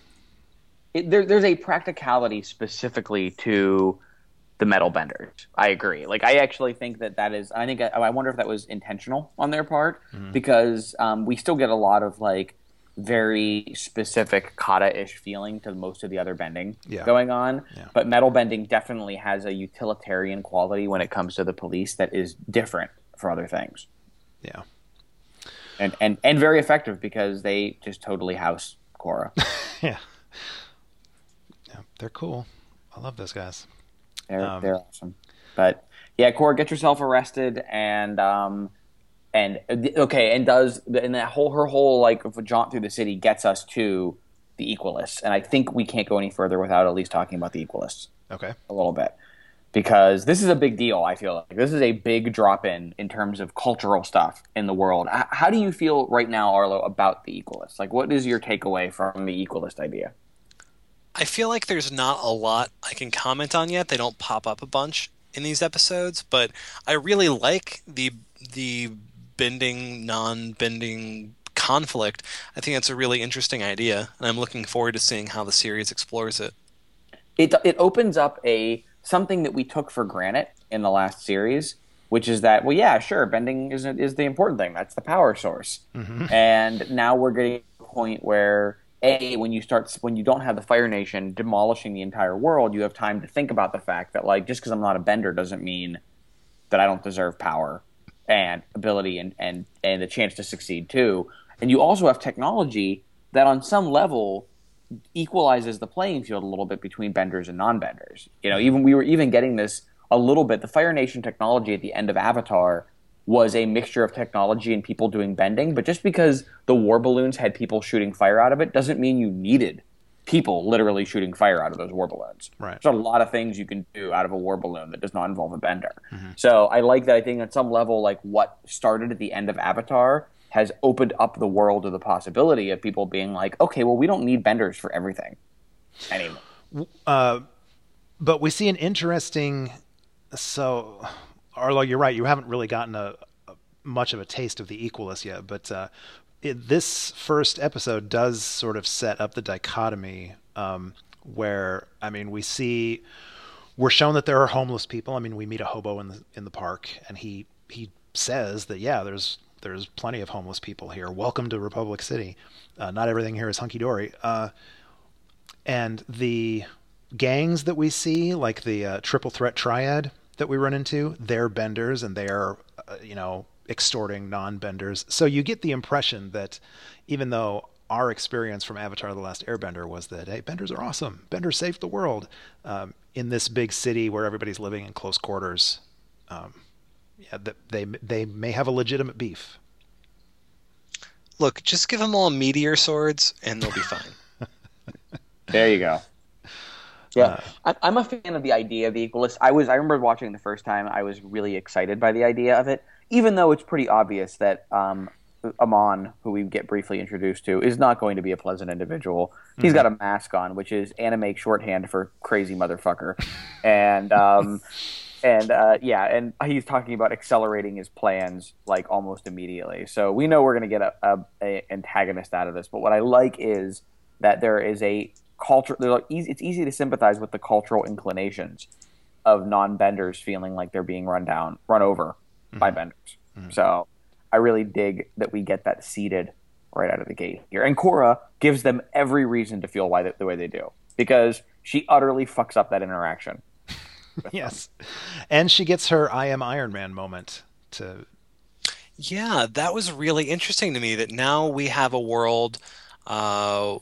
it, there, there's a practicality specifically to the metal benders. I agree. Like I actually think that that is. I think I, I wonder if that was intentional on their part mm-hmm. because um, we still get a lot of like very specific kata-ish feeling to most of the other bending yeah. going on. Yeah. But metal bending definitely has a utilitarian quality when it comes to the police that is different for other things. Yeah. And and and very effective because they just totally house Korra. yeah. Yeah, they're cool. I love those guys. They're um, they're awesome. But yeah, Korra, get yourself arrested and um and okay, and does and that whole her whole like jaunt through the city gets us to the Equalists, and I think we can't go any further without at least talking about the Equalists. Okay, a little bit because this is a big deal. I feel like this is a big drop in in terms of cultural stuff in the world. How do you feel right now, Arlo, about the Equalists? Like, what is your takeaway from the Equalist idea? I feel like there's not a lot I can comment on yet. They don't pop up a bunch in these episodes, but I really like the the bending, non-bending conflict. I think that's a really interesting idea, and I'm looking forward to seeing how the series explores it. It it opens up a something that we took for granted in the last series, which is that well, yeah, sure, bending is is the important thing. That's the power source, mm-hmm. and now we're getting to a point where a when you start when you don't have the Fire Nation demolishing the entire world, you have time to think about the fact that like just because I'm not a bender doesn't mean that I don't deserve power and ability and, and, and the chance to succeed too. And you also have technology that on some level equalizes the playing field a little bit between benders and non-benders. You know, even we were even getting this a little bit. The Fire Nation technology at the end of Avatar was a mixture of technology and people doing bending, but just because the war balloons had people shooting fire out of it doesn't mean you needed people literally shooting fire out of those war balloons. Right. There's a lot of things you can do out of a war balloon that does not involve a bender. Mm-hmm. So I like that. I think at some level, like what started at the end of Avatar has opened up the world to the possibility of people being like, okay, well, we don't need benders for everything anymore. Uh, but we see an interesting. So, Arlo, you're right. You haven't really gotten a, a much of a taste of the Equalist yet, but uh, it, this first episode does sort of set up the dichotomy um, where I mean we see we're shown that there are homeless people. I mean we meet a hobo in the in the park and he he says that yeah there's there's plenty of homeless people here. Welcome to Republic City. Uh, not everything here is hunky dory. Uh, and the gangs that we see, like the uh, triple threat triad that we run into, they're benders and they're uh, you know extorting non-benders. So you get the impression that even though our experience from Avatar: The Last Airbender was that hey, benders are awesome. Benders saved the world. Um, in this big city where everybody's living in close quarters, um, yeah, they they may have a legitimate beef. Look, just give them all meteor swords, and they'll be fine. there you go. Yeah, uh, I'm a fan of the idea of the equalist. I was I remember watching the first time. I was really excited by the idea of it even though it's pretty obvious that um, Amon, who we get briefly introduced to, is not going to be a pleasant individual. Mm-hmm. He's got a mask on, which is anime shorthand for crazy motherfucker, and um, and uh, yeah, and he's talking about accelerating his plans like almost immediately. So we know we're going to get a, a, a, antagonist out of this. But what I like is that there is a culture. It's easy to sympathize with the cultural inclinations of non-benders feeling like they're being run down, run over mm-hmm. by benders. Mm-hmm. So I really dig that we get that seeded right out of the gate here. And Korra gives them every reason to feel why they, the way they do because she utterly fucks up that interaction. yes. And she gets her I am Iron Man moment to Yeah, that was really interesting to me that now we have a world uh,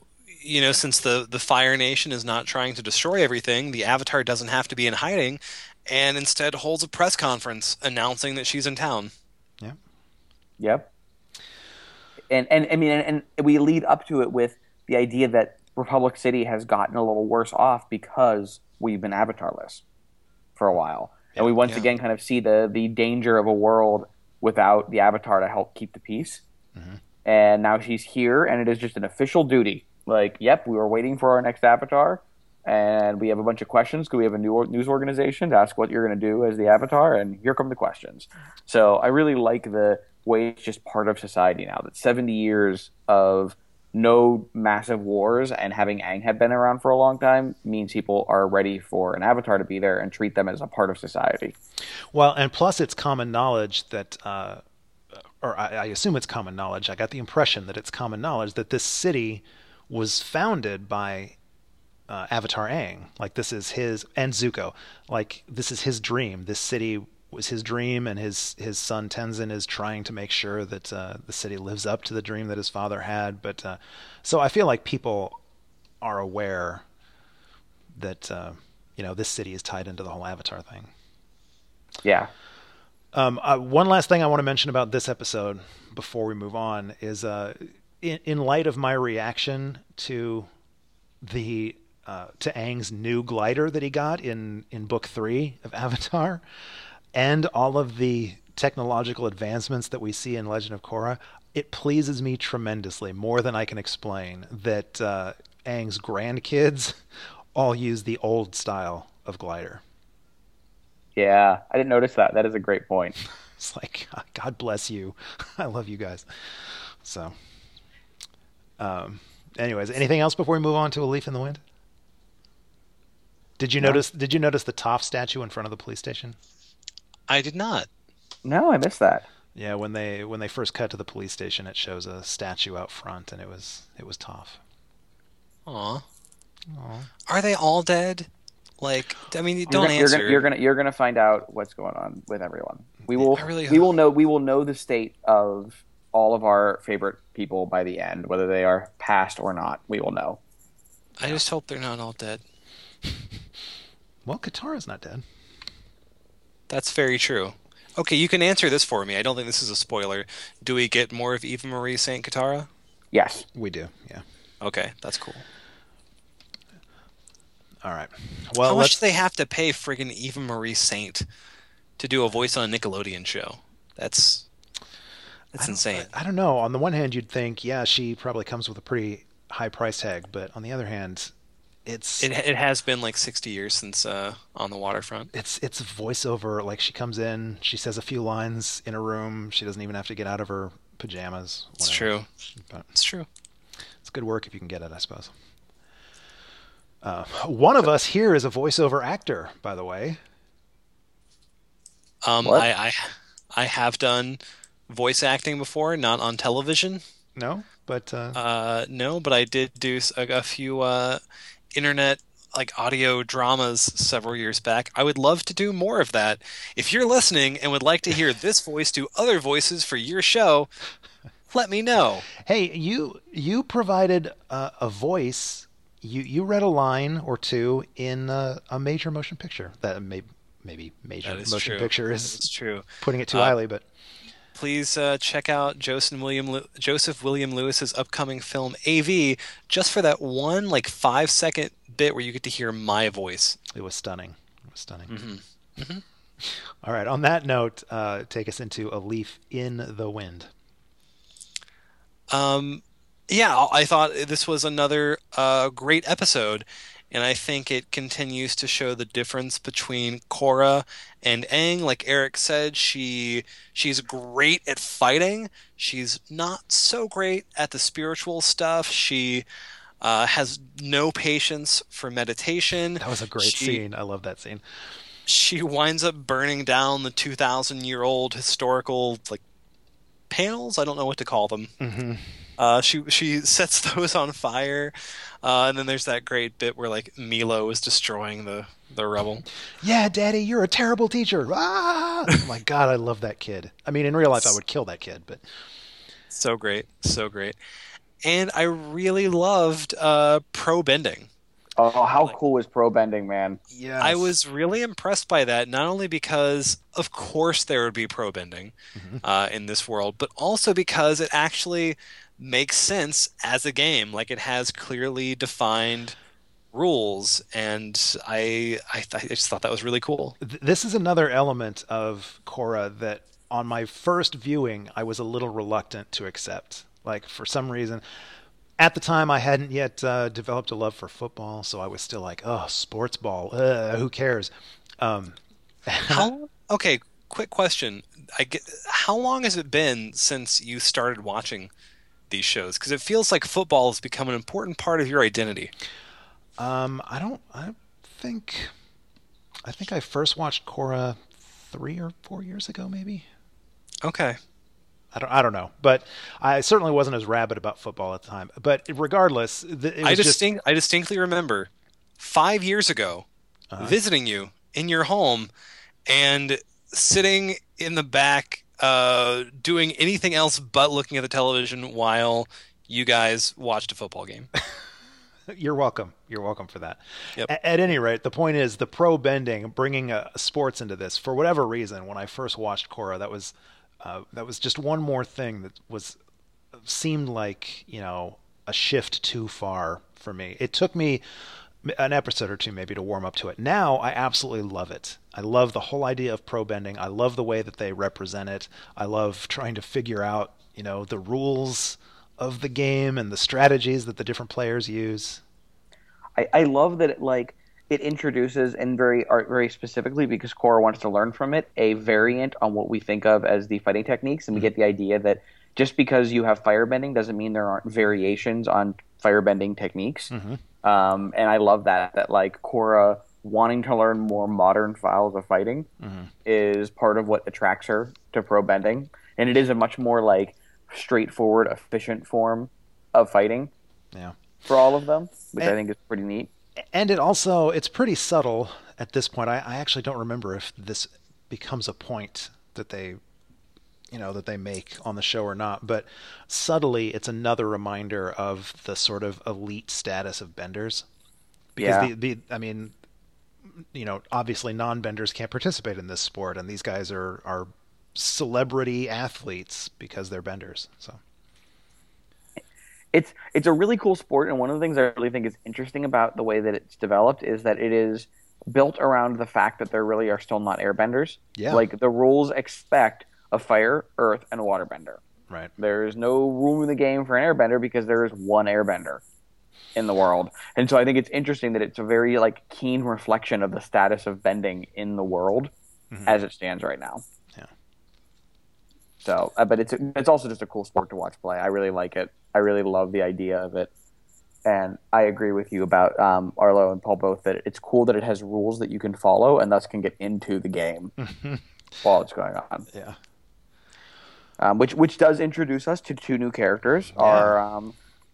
you know, since the the Fire Nation is not trying to destroy everything, the Avatar doesn't have to be in hiding, and instead holds a press conference announcing that she's in town. Yeah. Yep. And and I mean and, and we lead up to it with the idea that Republic City has gotten a little worse off because we've been avatarless for a while. And we once yeah. again kind of see the the danger of a world without the avatar to help keep the peace. Mm-hmm. And now she's here and it is just an official duty. Like, yep, we were waiting for our next avatar and we have a bunch of questions because we have a new news organization to ask what you're going to do as the avatar, and here come the questions. So I really like the way it's just part of society now. That 70 years of no massive wars and having Aang have been around for a long time means people are ready for an avatar to be there and treat them as a part of society. Well, and plus it's common knowledge that, uh, or I, I assume it's common knowledge. I got the impression that it's common knowledge that this city was founded by uh, Avatar Aang. Like this is his and Zuko. Like this is his dream. This city was his dream, and his his son Tenzin is trying to make sure that uh, the city lives up to the dream that his father had. But uh, so I feel like people are aware that uh, you know this city is tied into the whole Avatar thing. Yeah. Um, uh, one last thing I want to mention about this episode before we move on is uh, in, in light of my reaction to the uh, to Aang's new glider that he got in in book three of Avatar, and all of the technological advancements that we see in Legend of Korra, it pleases me tremendously, more than I can explain, that uh, Aang's grandkids all use the old style of glider. Yeah, I didn't notice that. That is a great point. It's like, God bless you. I love you guys. So, um, anyways, anything else before we move on to a leaf in the wind? Did you no. notice? Did you notice the Toph statue in front of the police station? I did not. No, I missed that. Yeah, when they when they first cut to the police station, it shows a statue out front, and it was it was Toph. Aw. Aww. Are they all dead? Like, I mean, don't you're gonna, answer. You're gonna, you're gonna you're gonna find out what's going on with everyone. We will really we will know we will know the state of all of our favorite people by the end, whether they are past or not. We will know. I just hope they're not all dead. well, Katara's not dead. That's very true. Okay, you can answer this for me. I don't think this is a spoiler. Do we get more of Eva Marie Saint Katara? Yes, we do. Yeah. Okay, that's cool. All right. Well, how much do they have to pay friggin' Eva Marie Saint to do a voice on a Nickelodeon show? That's that's I insane. I, I, don't know. On the one hand, you'd think, yeah, she probably comes with a pretty high price tag, but on the other hand, it's it, it has been like 60 years since uh, on the waterfront. It's it's voiceover. Like she comes in, she says a few lines in a room. She doesn't even have to get out of her pajamas. It's true. But it's true. It's good work if you can get it, I suppose. Uh, one of us here is a voiceover actor, by the way. Um, I, I, I have done voice acting before, not on television. No, but uh... Uh, no, but I did do a, a few uh, internet like audio dramas several years back. I would love to do more of that. If you're listening and would like to hear this voice do other voices for your show, let me know. Hey, you you provided uh, a voice. You you read a line or two in uh, a major motion picture. That may, maybe major motion true. picture is That's true. Putting it too uh, highly, but please uh, check out Joseph William Joseph William Lewis's upcoming film AV just for that one like five second bit where you get to hear my voice. It was stunning. It was stunning. Mm-hmm. Mm-hmm. All right. On that note, uh, take us into a leaf in the wind. Um, yeah, I thought this was another uh, great episode, and I think it continues to show the difference between Korra and Aang. Like Eric said, she she's great at fighting. She's not so great at the spiritual stuff. She uh, has no patience for meditation. That was a great she, scene. I love that scene. She winds up burning down the two thousand year old historical like panels. I don't know what to call them. Mm-hmm. Uh, she she sets those on fire, uh, and then there's that great bit where like Meelo is destroying the the rubble. Yeah, Daddy, you're a terrible teacher. Ah! oh my God, I love that kid. I mean, in real life, I would kill that kid, but so great, so great. And I really loved uh, pro bending. Oh, how like, cool was pro bending, man? Yeah, I was really impressed by that. Not only because, of course, there would be pro bending mm-hmm. uh, in this world, but also because it actually makes sense as a game. Like it has clearly defined rules, and I I, th- I just thought that was really cool. This is another element of Korra that, on my first viewing, I was a little reluctant to accept. Like for some reason. At the time, I hadn't yet uh, developed a love for football, so I was still like, "Oh, sports ball, uh, who cares?" Um, how? Okay, quick question. I get, how long has it been since you started watching these shows? Because it feels like football has become an important part of your identity. Um, I don't. I think. I think I first watched Korra three or four years ago, maybe. Okay. I don't. I don't know, but I certainly wasn't as rabid about football at the time. But regardless, it I distinct. Just... I distinctly remember five years ago uh-huh. visiting you in your home and sitting in the back uh, doing anything else but looking at the television while you guys watched a football game. You're welcome. You're welcome for that. Yep. A- at any rate, the point is the pro bending, bringing uh, sports into this for whatever reason. When I first watched Korra, that was uh, that was just one more thing that was seemed like you know a shift too far for me. It took me an episode or two maybe to warm up to it. Now I absolutely love it. I love the whole idea of pro bending. I love the way that they represent it. I love trying to figure out you know the rules of the game and the strategies that the different players use. I, I love that it like it introduces and very very specifically because Korra wants to learn from it a variant on what we think of as the fighting techniques, and we mm-hmm. get the idea that just because you have firebending doesn't mean there aren't variations on firebending techniques. Mm-hmm. Um, and I love that that like Korra wanting to learn more modern styles of fighting mm-hmm. is part of what attracts her to pro bending, and it is a much more like straightforward, efficient form of fighting. Yeah. For all of them, which and, I think is pretty neat. And it also it's pretty subtle at this point. I, I actually don't remember if this becomes a point that they you know that they make on the show or not but subtly it's another reminder of the sort of elite status of benders because yeah. the, the i mean you know obviously non-benders can't participate in this sport and these guys are are celebrity athletes because they're benders. So it's it's a really cool sport, and one of the things I really think is interesting about the way that it's developed is that it is built around the fact that there really are still not airbenders. Yeah. Like the rules expect a fire, earth, and a waterbender. Right. There is no room in the game for an airbender because there is one airbender in the world. And so I think it's interesting that it's a very like keen reflection of the status of bending in the world mm-hmm. as it stands right now. Yeah. So, uh, but it's it's also just a cool sport to watch play. I really like it. I really love the idea of it, and I agree with you about um, Arlo and Paul both that it's cool that it has rules that you can follow and thus can get into the game while it's going on. Yeah. Um, which which does introduce us to two new characters, yeah. our um,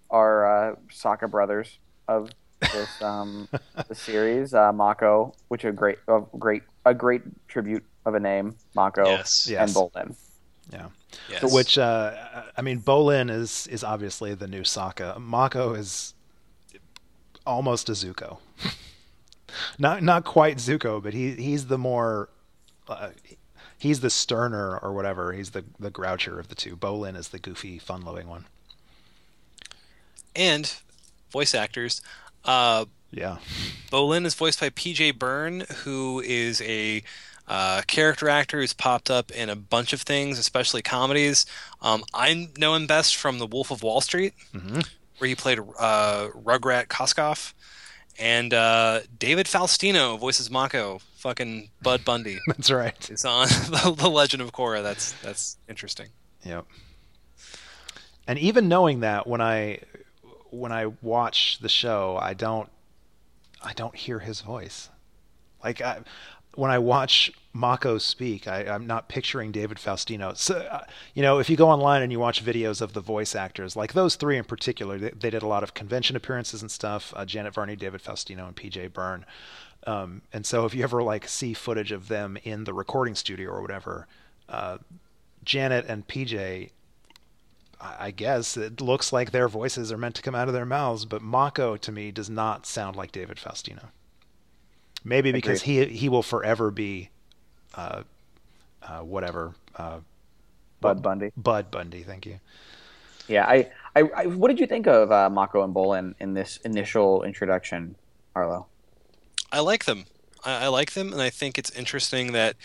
our uh, Sokka brothers of this um, the series, uh, Mako, which a great a great a great tribute of a name, Mako yes. and. Bolin. Yeah. Yes. So which uh, I mean, Bolin is is obviously the new Sokka. Mako is almost a Zuko. not not quite Zuko, but he he's the more uh, he's the sterner or whatever. He's the the groucher of the two. Bolin is the goofy, fun-loving one. And voice actors. Uh, yeah. Bolin is voiced by PJ Byrne, who is a uh, character actor who's popped up in a bunch of things, especially comedies. Um, I know him best from The Wolf of Wall Street, mm-hmm. where he played uh, Rugrat Koskoff. And uh, David Faustino voices Mako, fucking Bud Bundy. that's right. It's on the, Legend of Korra. That's that's interesting. Yep. And even knowing that, when I when I watch the show, I don't I don't hear his voice. Like I, when I watch Mako speak, I, am not picturing David Faustino. So, uh, you know, if you go online and you watch videos of the voice actors, like those three in particular, they, they did a lot of convention appearances and stuff. Uh, Janet Varney, David Faustino, and PJ Byrne. Um, and so, if you ever like see footage of them in the recording studio or whatever, uh, Janet and PJ, I guess it looks like their voices are meant to come out of their mouths, but Mako to me does not sound like David Faustino. Maybe because he he will forever be, uh, uh, whatever. Uh, Bud Bundy. Bud Bundy. Thank you. Yeah, I, I, I what did you think of uh, Mako and Bolin in this initial introduction, Arlo? I like them. I, I like them, and I think it's interesting that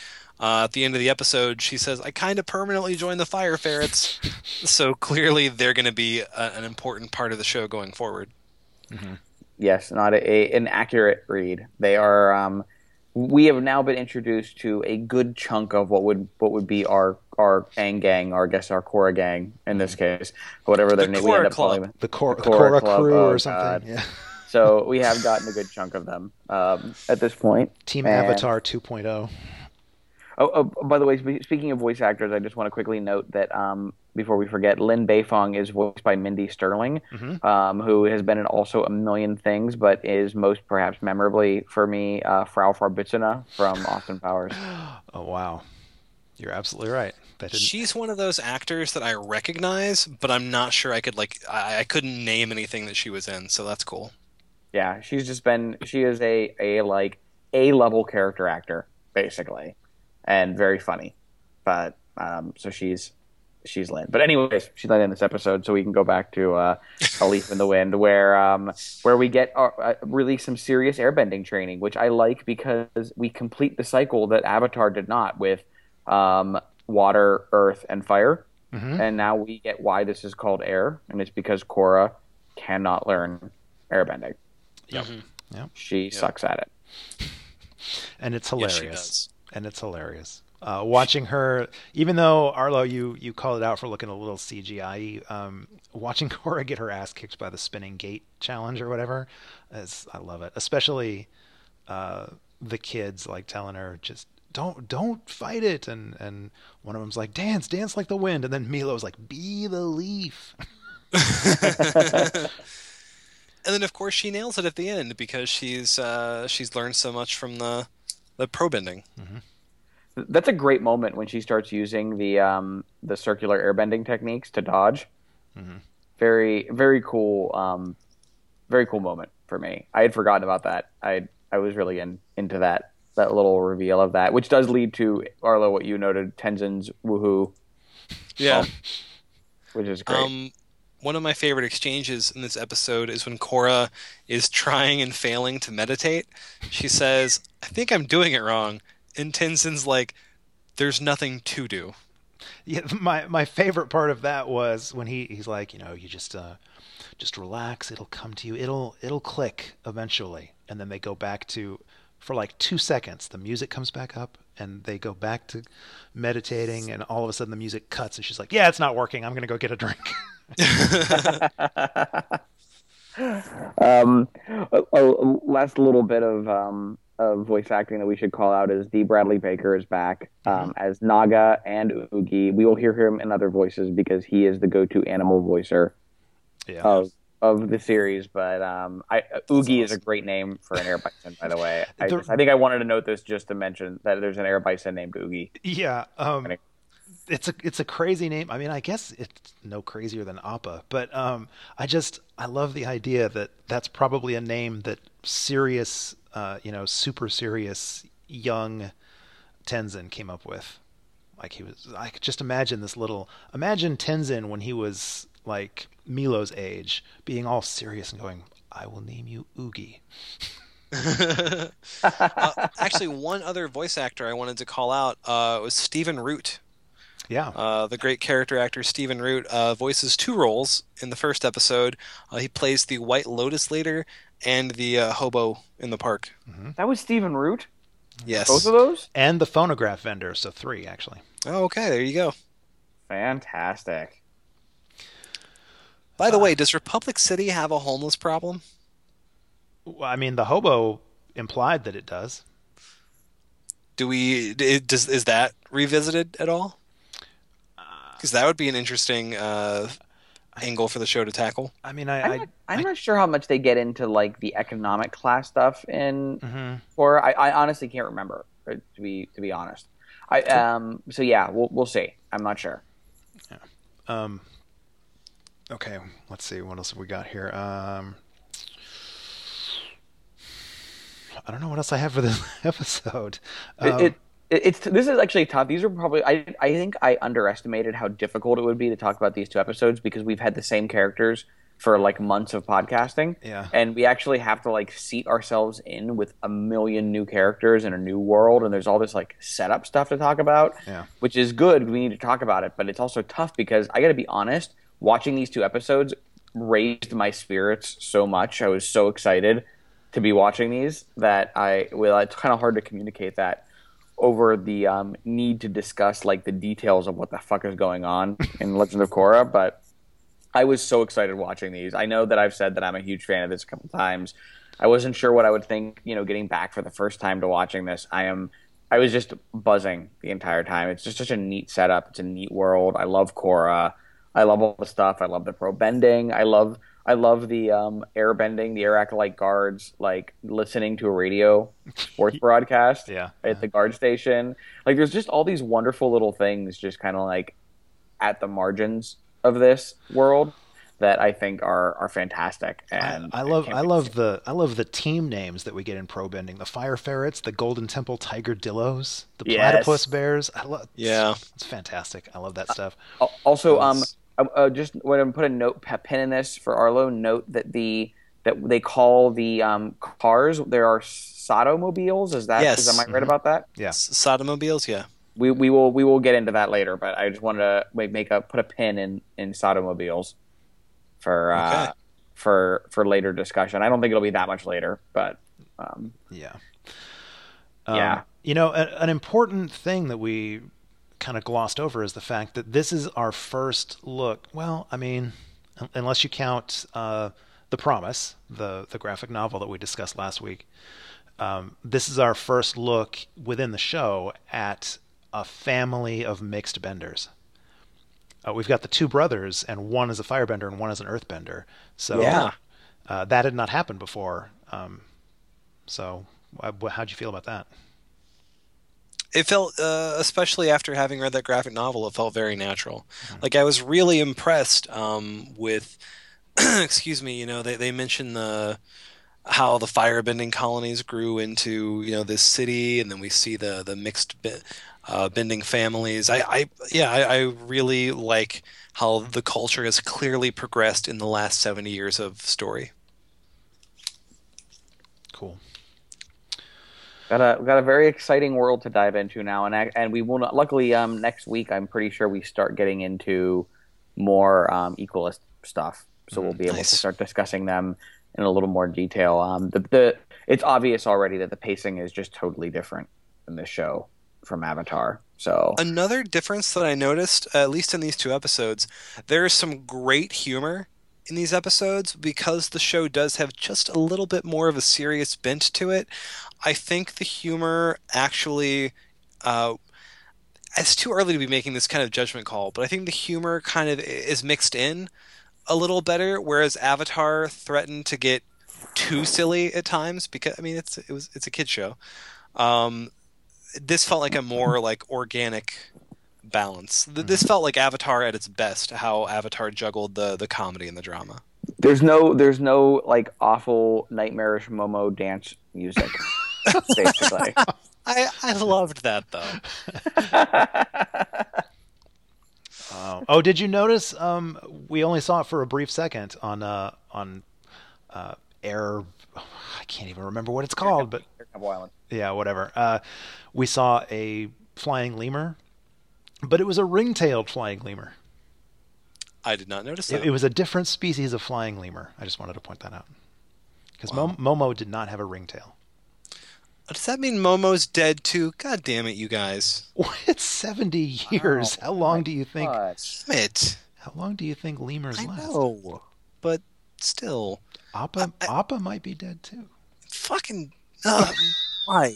uh, at the end of the episode, she says, "I kind of permanently joined the Fire Ferrets," so clearly they're going to be a, an important part of the show going forward. Mm-hmm yes, not a, a, an accurate read. They are. Um, we have now been introduced to a good chunk of what would what would be our our Aang gang, or I guess our Korra gang in this case, whatever their The name we Korra end up Club. calling them. The Cor- The the Korra Korra Club, crew oh, or something. God. Yeah. So we have gotten a good chunk of them um, at this point. Team And- Avatar oh. 2.0. Oh, oh, by the way, speaking of voice actors, I just want to quickly note that um, before we forget, Lin Beifong is voiced by Mindy Sterling, Mhm. um, who has been in also a million things, but is most perhaps memorably for me uh, Frau Farbissina from Austin Powers. Oh wow, you're absolutely right. She's one of those actors that I recognize, but I'm not sure I could like I, I couldn't name anything that she was in, so that's cool. Yeah, she's just been she is a a like a level character actor basically, and very funny. But um, so she's she's Lin. But anyways, she's not in this episode, so we can go back to uh, a leaf in the wind, where um, where we get uh, uh, really some serious airbending training, which I like because we complete the cycle that Avatar did not with um, water, earth, and fire. Mhm. And now we get why this is called air, and it's because Korra cannot learn airbending. Yep. Mhm. Yep. She sucks at it. and it's Yes, hilarious. she does. and it's hilarious. Uh, watching her, even though Arlo, you you called it out for looking a little CGI. Um, watching Korra get her ass kicked by the spinning gate challenge or whatever, is I love it. Especially uh, the kids like telling her just don't don't fight it, and and one of them's like dance dance like the wind, and then Meelo's like be the leaf. and then of course she nails it at the end because she's uh, she's learned so much from the the pro bending. That's a great moment when she starts using the um, the circular airbending techniques to dodge. Mhm. Very very cool. Um, very cool moment for me. I had forgotten about that. I I was really in, into that that little reveal of that, which does lead to Arlo what you noted Tenzin's woohoo, Yeah. which is great. Um, one of my favorite exchanges in this episode is when Korra is trying and failing to meditate. She says, "I think I'm doing it wrong," and Tenzin's like, "There's nothing to do." Yeah, my my favorite part of that was when he he's like, you know, you just uh just relax, it'll come to you. It'll it'll click eventually. And then they go back to for like 2 seconds the music comes back up and they go back to meditating and all of a sudden the music cuts and she's like, "Yeah, it's not working. I'm going to go get a drink." Um, a, a last little bit of um, of voice acting that we should call out is D. Bradley Baker is back um, as Naga and Oogie. We will hear him in other voices because he is the go-to animal voicer yeah. of of the series. But um, I, Oogie is a great name for an air bison, by the way. I, The- just- I think I wanted to note this just to mention that there's an air bison named Oogie. Yeah, um, it's a it's a crazy name. I mean, I guess it's no crazier than Appa, but um, I just I love the idea that that's probably a name that serious, uh, you know, super serious young Tenzin came up with. Like he was, I could just imagine this little. Imagine Tenzin when he was like Meelo's age, being all serious and going, "I will name you Oogie." uh, actually, one other voice actor I wanted to call out uh, was Stephen Root. Yeah, Uh, the great character actor Stephen Root uh, voices two roles in the first episode. Uh, he plays the White Lotus leader and the uh, hobo in the park. That was Stephen Root. Yes. Both of those. and the phonograph vendor, so three actually. Oh, okay, there you go. Fantastic. By the way, does Republic City have a homeless problem? I mean, the hobo implied that it does. Do we? Does is that revisited at all? Because that would be an interesting uh, angle for the show to tackle. I mean, I, I'm, not, I'm not sure how much they get into like the economic class stuff in mhm. or I, I honestly can't remember uh, to be to be honest. I um so yeah we'll we'll see. I'm not sure. Um, okay, let's see what else have we got here. Um, I don't know what else I have for this episode. It, Um, it it's this is actually tough. These are probably I I think I underestimated how difficult it would be to talk about these two episodes because we've had the same characters for like months of podcasting. Yeah. And we actually have to like seat ourselves in with a million new characters in a new world and there's all this like setup stuff to talk about. Yeah. Which is good. We need to talk about it, but it's also tough because I got to be honest, watching these two episodes raised my spirits so much. I was so excited to be watching these that I well it's kind of hard to communicate that over the um, need to discuss like the details of what the fuck is going on in Legend of Korra, but I was so excited watching these. I know that I've said that I'm a huge fan of this a couple times. I wasn't sure what I would think, you know, getting back for the first time to watching this. I am I was just buzzing the entire time. It's just such a neat setup. It's a neat world. I love Korra. I love all the stuff. I love the pro bending. I love I love the um, air bending, the air acolyte guards, like listening to a radio sports broadcast Yeah. at the guard station. Like there's just all these wonderful little things just kind of like at the margins of this world that I think are are fantastic. And I, I love can't I love the I love the team names that we get in pro bending. The fire ferrets, the golden temple tiger dillos, the Yes. platypus bears. I love Yeah. It's fantastic. I love that stuff. Al- Also, um, Yes. Uh, uh, just when I'm put a note a pin in this for Arlo, note that the that they call the um, cars there are Satomobiles. Is that Yes. is am I right about that? Yeah. S- Satomobiles, yeah. We we will we will get into that later, but I just wanted to make, make a put a pin in in Satomobiles for uh, Okay. for for later discussion. I don't think it'll be that much later, but um, Yeah. Yeah. Um, You know, a, an important thing that we kind of glossed over is the fact that this is our first look. Well, I mean, unless you count uh, The Promise, the, the graphic novel that we discussed last week, um, this is our first look within the show at a family of mixed benders. Uh, we've got the two brothers, and one is a firebender and one is an earthbender. So Yeah. uh, that had not happened before. Um, so, uh, how'd you feel about that? It felt uh, especially after having read that graphic novel it felt very natural. Like i was really impressed um, with excuse me you know they, they mentioned the how the firebending colonies grew into you know this city and then we see the the mixed bi- uh, bending families. I, I yeah I, I really like how the culture has clearly progressed in the last 70 years of story. Cool. Got a got a very exciting world to dive into now, and I- and we will not. Luckily, um, next week I'm pretty sure we start getting into more um, equalist stuff, so we'll be able Nice. to start discussing them in a little more detail. Um, the the it's obvious already that the pacing is just totally different in this show from Avatar. So Another difference that I noticed, at least in these two episodes, there is some great humor in these episodes because the show does have just a little bit more of a serious bent to it. I think the humor actually. Uh, it's too early to be making this kind of judgment call, but I think the humor kind of is mixed in a little better, whereas Avatar threatened to get too silly at times because I mean it's it was it's a kid show. Um, this felt like a more like organic balance. Th- This felt like Avatar at its best. How Avatar juggled the the comedy and the drama. there's no there's no like awful nightmarish Momo dance music, basically. I I loved that though. Oh, oh, did you notice? Um, we only saw it for a brief second on uh, on uh, Air. I can't even remember what it's called, but yeah, whatever. Uh, we saw a flying lemur, but it was a ring-tailed flying lemur. I did not notice that. It, it was a different species of flying lemur. I just wanted to point that out because Wow. Momo did not have a ringtail. Does that mean Momo's dead too? God damn it, you guys! It's seventy years. How long do you think? But Damn it! How long do you think lemurs I last? know, but still, Appa, I- Appa might be dead too. fucking uh, why?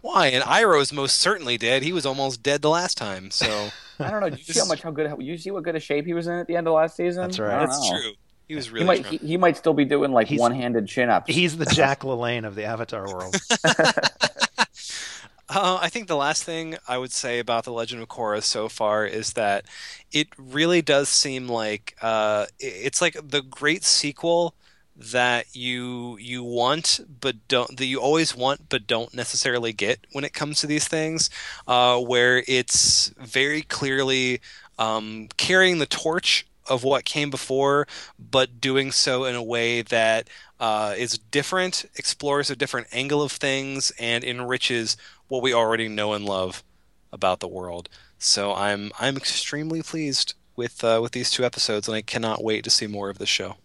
Why? And Iroh's most certainly dead. He was almost dead the last time. So I don't know. Did you see how This- much how good? You see what good a shape he was in at the end of last season? That's right. That's know. true. He was He really. might he, he might still be doing like He's- one-handed chin-ups. He's the Jack LaLanne of the Avatar world. Uh, I think the last thing I would say about the Legend of Korra so far is that it really does seem like uh, it's like the great sequel that you you want but don't that you always want but don't necessarily get when it comes to these things, uh, where it's very clearly um, carrying the torch of what came before, but doing so in a way that uh, is different, explores a different angle of things, and enriches what we already know and love about the world. So I'm I'm extremely pleased with uh, with these two episodes, and I cannot wait to see more of the show.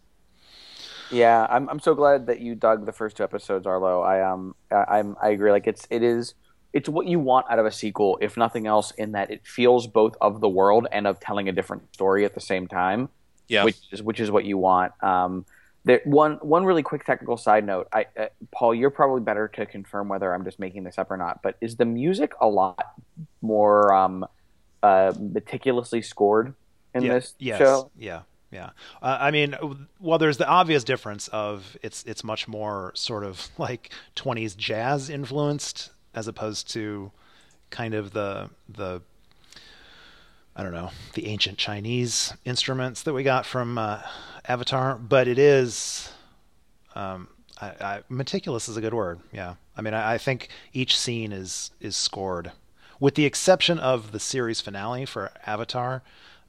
Yeah, I'm I'm so glad that you dug the first two episodes, Arlo. I um I, I'm I agree. Like it's it is it's what you want out of a sequel, if nothing else, in that it feels both of the world and of telling a different story at the same time. Yeah. which is which is what you want. Um, there, one one really quick technical side note. I, uh, Paul, you're probably better to confirm whether I'm just making this up or not. But is the music a lot more um, uh, meticulously scored in Yeah, this yes, show? Yeah, yeah. Uh, I mean, well, there's the obvious difference of it's it's much more sort of like 20s jazz influenced as opposed to kind of the the I don't know the ancient Chinese instruments that we got from uh, Avatar, but it is um, I, I, meticulous is a good word. Yeah, I mean, I, I think each scene is is scored, with the exception of the series finale for Avatar.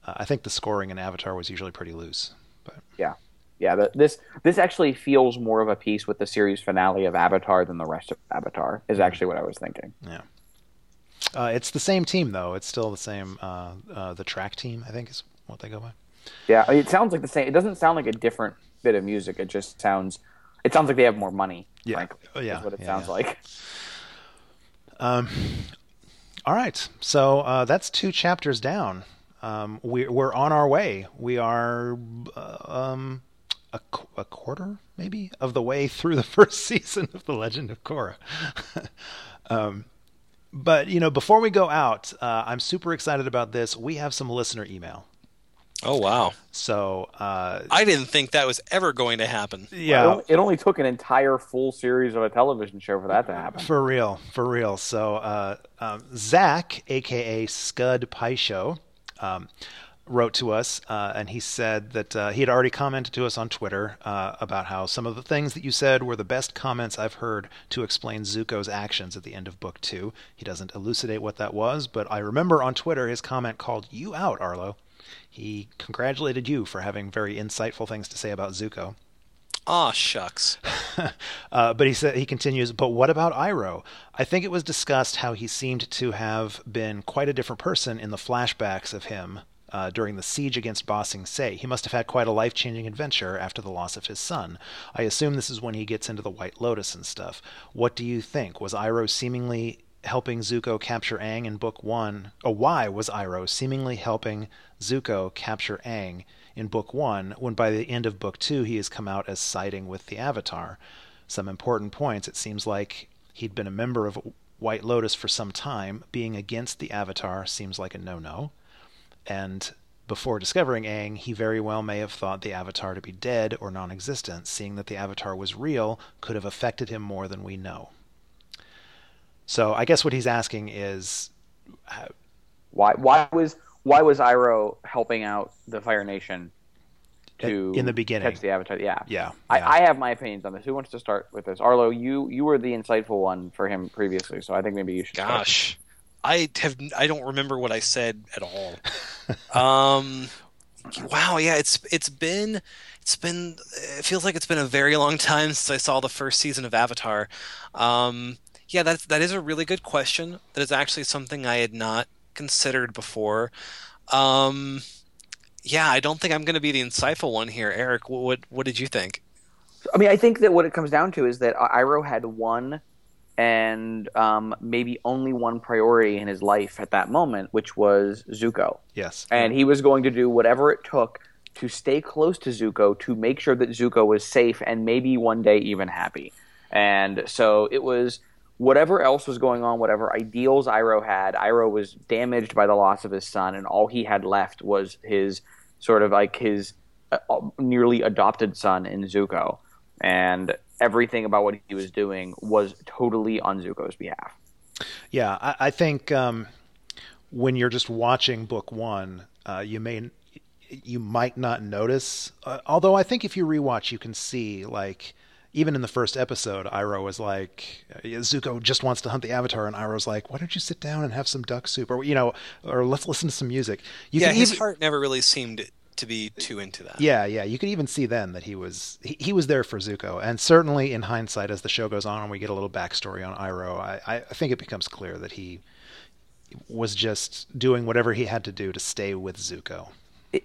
Uh, I think the scoring in Avatar was usually pretty loose. But Yeah, yeah. The, this this actually feels more of a piece with the series finale of Avatar than the rest of Avatar. Is actually what I was thinking. yeah, uh, it's the same team though. It's still the same. Uh, uh, the track team, I think, is what they go by. Yeah, I mean, it sounds like the same. It doesn't sound like a different bit of music. It just sounds. It sounds like they have more money. Yeah. frankly, Oh, yeah, is what it yeah, sounds yeah. like. Um, all right, so uh, that's two chapters down. Um, we, we're on our way. We are uh, um, a, qu- a quarter, maybe, of the way through the first season of The Legend of Korra. um, but you know, before we go out, uh, I'm super excited about this. We have some listener email. Oh wow! So uh, I didn't think that was ever going to happen. It yeah, only, it only took an entire full series of a television show for that to happen. For real, for real. So, uh, um, Zach, aka Scud Pai Sho, um, wrote to us, uh, and he said that uh, he had already commented to us on Twitter uh, about how some of the things that you said were the best comments I've heard to explain Zuko's actions at the end of Book Two. He doesn't elucidate what that was, but I remember on Twitter his comment called "You out, Arlo." He congratulated you for having very insightful things to say about Zuko. Aw, shucks. Uh, but he said he continues. But what about Iroh? I think it was discussed how he seemed to have been quite a different person in the flashbacks of him uh, during the siege against Ba Sing Se. He must have had quite a life-changing adventure after the loss of his son. I assume this is when he gets into the White Lotus and stuff. What do you think? Was Iroh seemingly helping Zuko capture Aang in Book One? Or why was Iroh seemingly helping Zuko capture Aang? In book one, when by the end of book two he has come out as siding with the Avatar. Some important points. It seems like he'd been a member of White Lotus for some time. Being against the Avatar seems like a no no. And before discovering Aang, he very well may have thought the Avatar to be dead or non existent. Seeing that the Avatar was real could have affected him more than we know. So I guess what he's asking is uh, Why? Why was why was Iroh helping out the Fire Nation to in the beginning. catch the Avatar? Yeah, Yeah. I, yeah. I have my opinions on this. Who wants to start with this? Arlo, you you were the insightful one for him previously, so I think maybe you should. start. Gosh, I have I don't remember what I said at all. um, wow, yeah, it's it's been it's been it feels like it's been a very long time since I saw the first season of Avatar. Um, yeah, that that is a really good question. That is actually something I had not considered before. Um, yeah, I don't think I'm going to be the insightful one here, Eric. What what, what did you think? I mean, I think that what it comes down to is that Iroh had one and um, maybe only one priority in his life at that moment, which was Zuko. yes. And he was going to do whatever it took to stay close to Zuko to make sure that Zuko was safe and maybe one day even happy. And so it was whatever else was going on, whatever ideals Iroh had, Iroh was damaged by the loss of his son, and all he had left was his sort of like his uh, nearly adopted son in Zuko. And everything about what he was doing was totally on Zuko's behalf. Yeah, I, I think um, when you're just watching book one, uh, you may you might not notice. Uh, although I think if you rewatch, you can see like even in the first episode, Iroh was like uh, Zuko just wants to hunt the Avatar, and Iroh's like, "Why don't you sit down and have some duck soup?" Or you know, or let's listen to some music. You yeah, his even, heart never really seemed to be too into that. yeah, yeah. You could even see then that he was he, he was there for Zuko, and certainly in hindsight, as the show goes on and we get a little backstory on Iroh, I, I think it becomes clear that he was just doing whatever he had to do to stay with Zuko.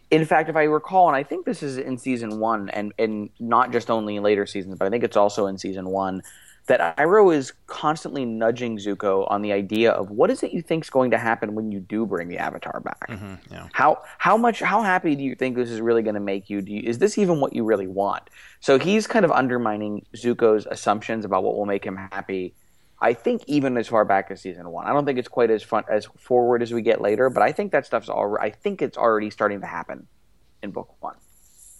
In fact, if I recall, and I think this is in season one, and and not just only in later seasons, but I think it's also in season one. that Iroh is constantly nudging Zuko on the idea of what is it you think is going to happen when you do bring the Avatar back. Mm-hmm, yeah. How how much how happy do you think this is really going to make you? Do you, is this even what you really want? So he's kind of undermining Zuko's assumptions about what will make him happy. I think even as far back as season one. I don't think it's quite as fun as forward as we get later, but I think that stuff's already. I think it's already starting to happen in book one.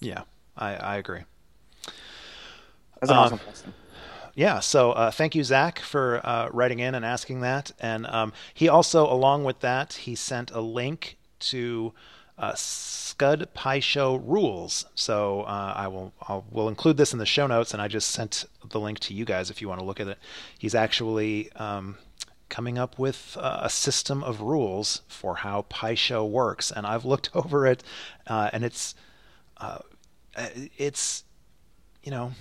Yeah, I, I agree. That's an Um, awesome question. Yeah, so uh, thank you, Zach, for uh, writing in and asking that. And um, he also, along with that, he sent a link to uh, Scud Pai Sho rules. So uh, I will I'll, will include this in the show notes, and I just sent the link to you guys if you want to look at it. He's actually um, coming up with uh, a system of rules for how Pai Sho works, and I've looked over it, uh, and it's uh, it's you know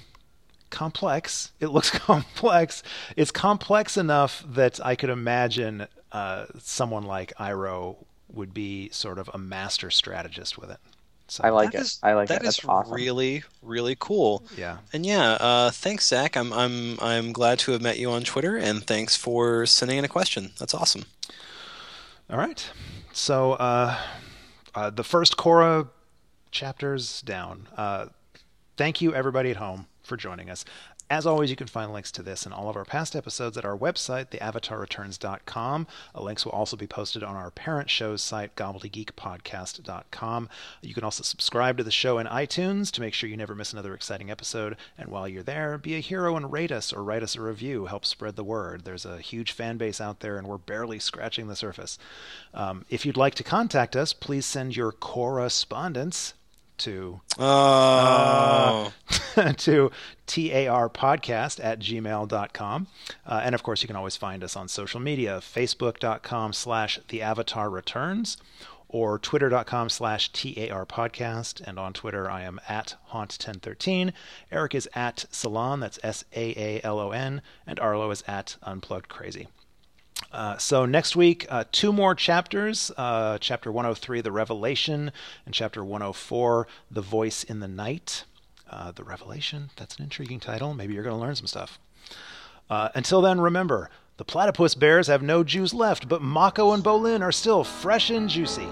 complex. It looks complex. It's complex enough that I could imagine uh, someone like Iroh would be sort of a master strategist with it. So I like That it. is- I like that it. That's is awesome. really really cool. yeah. And yeah, uh, thanks, Zach. I'm I'm I'm glad to have met you on Twitter, and thanks for sending in a question. That's awesome. All right. So uh, uh, the first Korra chapters down. Uh, thank you, everybody at home, for joining us. As always, you can find links to this and all of our past episodes at our website, theavatarreturns.com. Uh, links will also be posted on our parent show's site, gobbledygeekpodcast.com. You can also subscribe to the show in iTunes to make sure you never miss another exciting episode. And while you're there, be a hero and rate us or write us a review. Help spread the word. There's a huge fan base out there, and we're barely scratching the surface. Um, if you'd like to contact us, please send your correspondence to Oh, to tar podcast at gmail.com. Uh, and of course, you can always find us on social media, facebook.com slash the avatar returns or twitter.com slash tar podcast And on Twitter, I am at haunt1013. Eric is at Salon, that's S-A-A-L-O-N, and Arlo is at unplugged crazy. Uh, so next week, uh, two more chapters. Uh, chapter 103, The Revelation, and chapter 104, The Voice in the Night. Uh, the Revelation, that's an intriguing title. Maybe you're going to learn some stuff. Uh, until then, remember, the platypus bears have no Jews left, but Mako and Bolin are still fresh and juicy.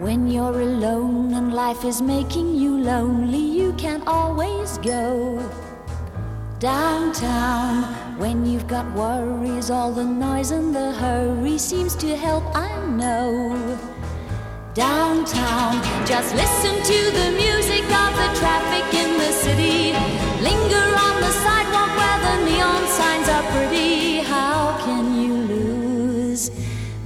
When you're alone and life is making you lonely, you can always go downtown. When you've got worries, all the noise and the hurry seems to help, I know. Downtown, just listen to the music of the traffic in the city. Linger on the sidewalk where the neon signs are pretty. How can you lose?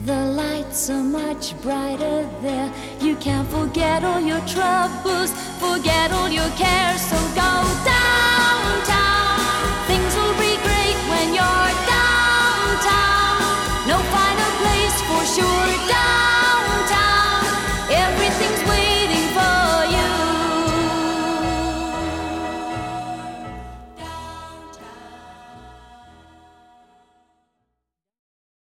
The lights are much brighter there. You can't forget all your troubles, forget all your cares. So go down.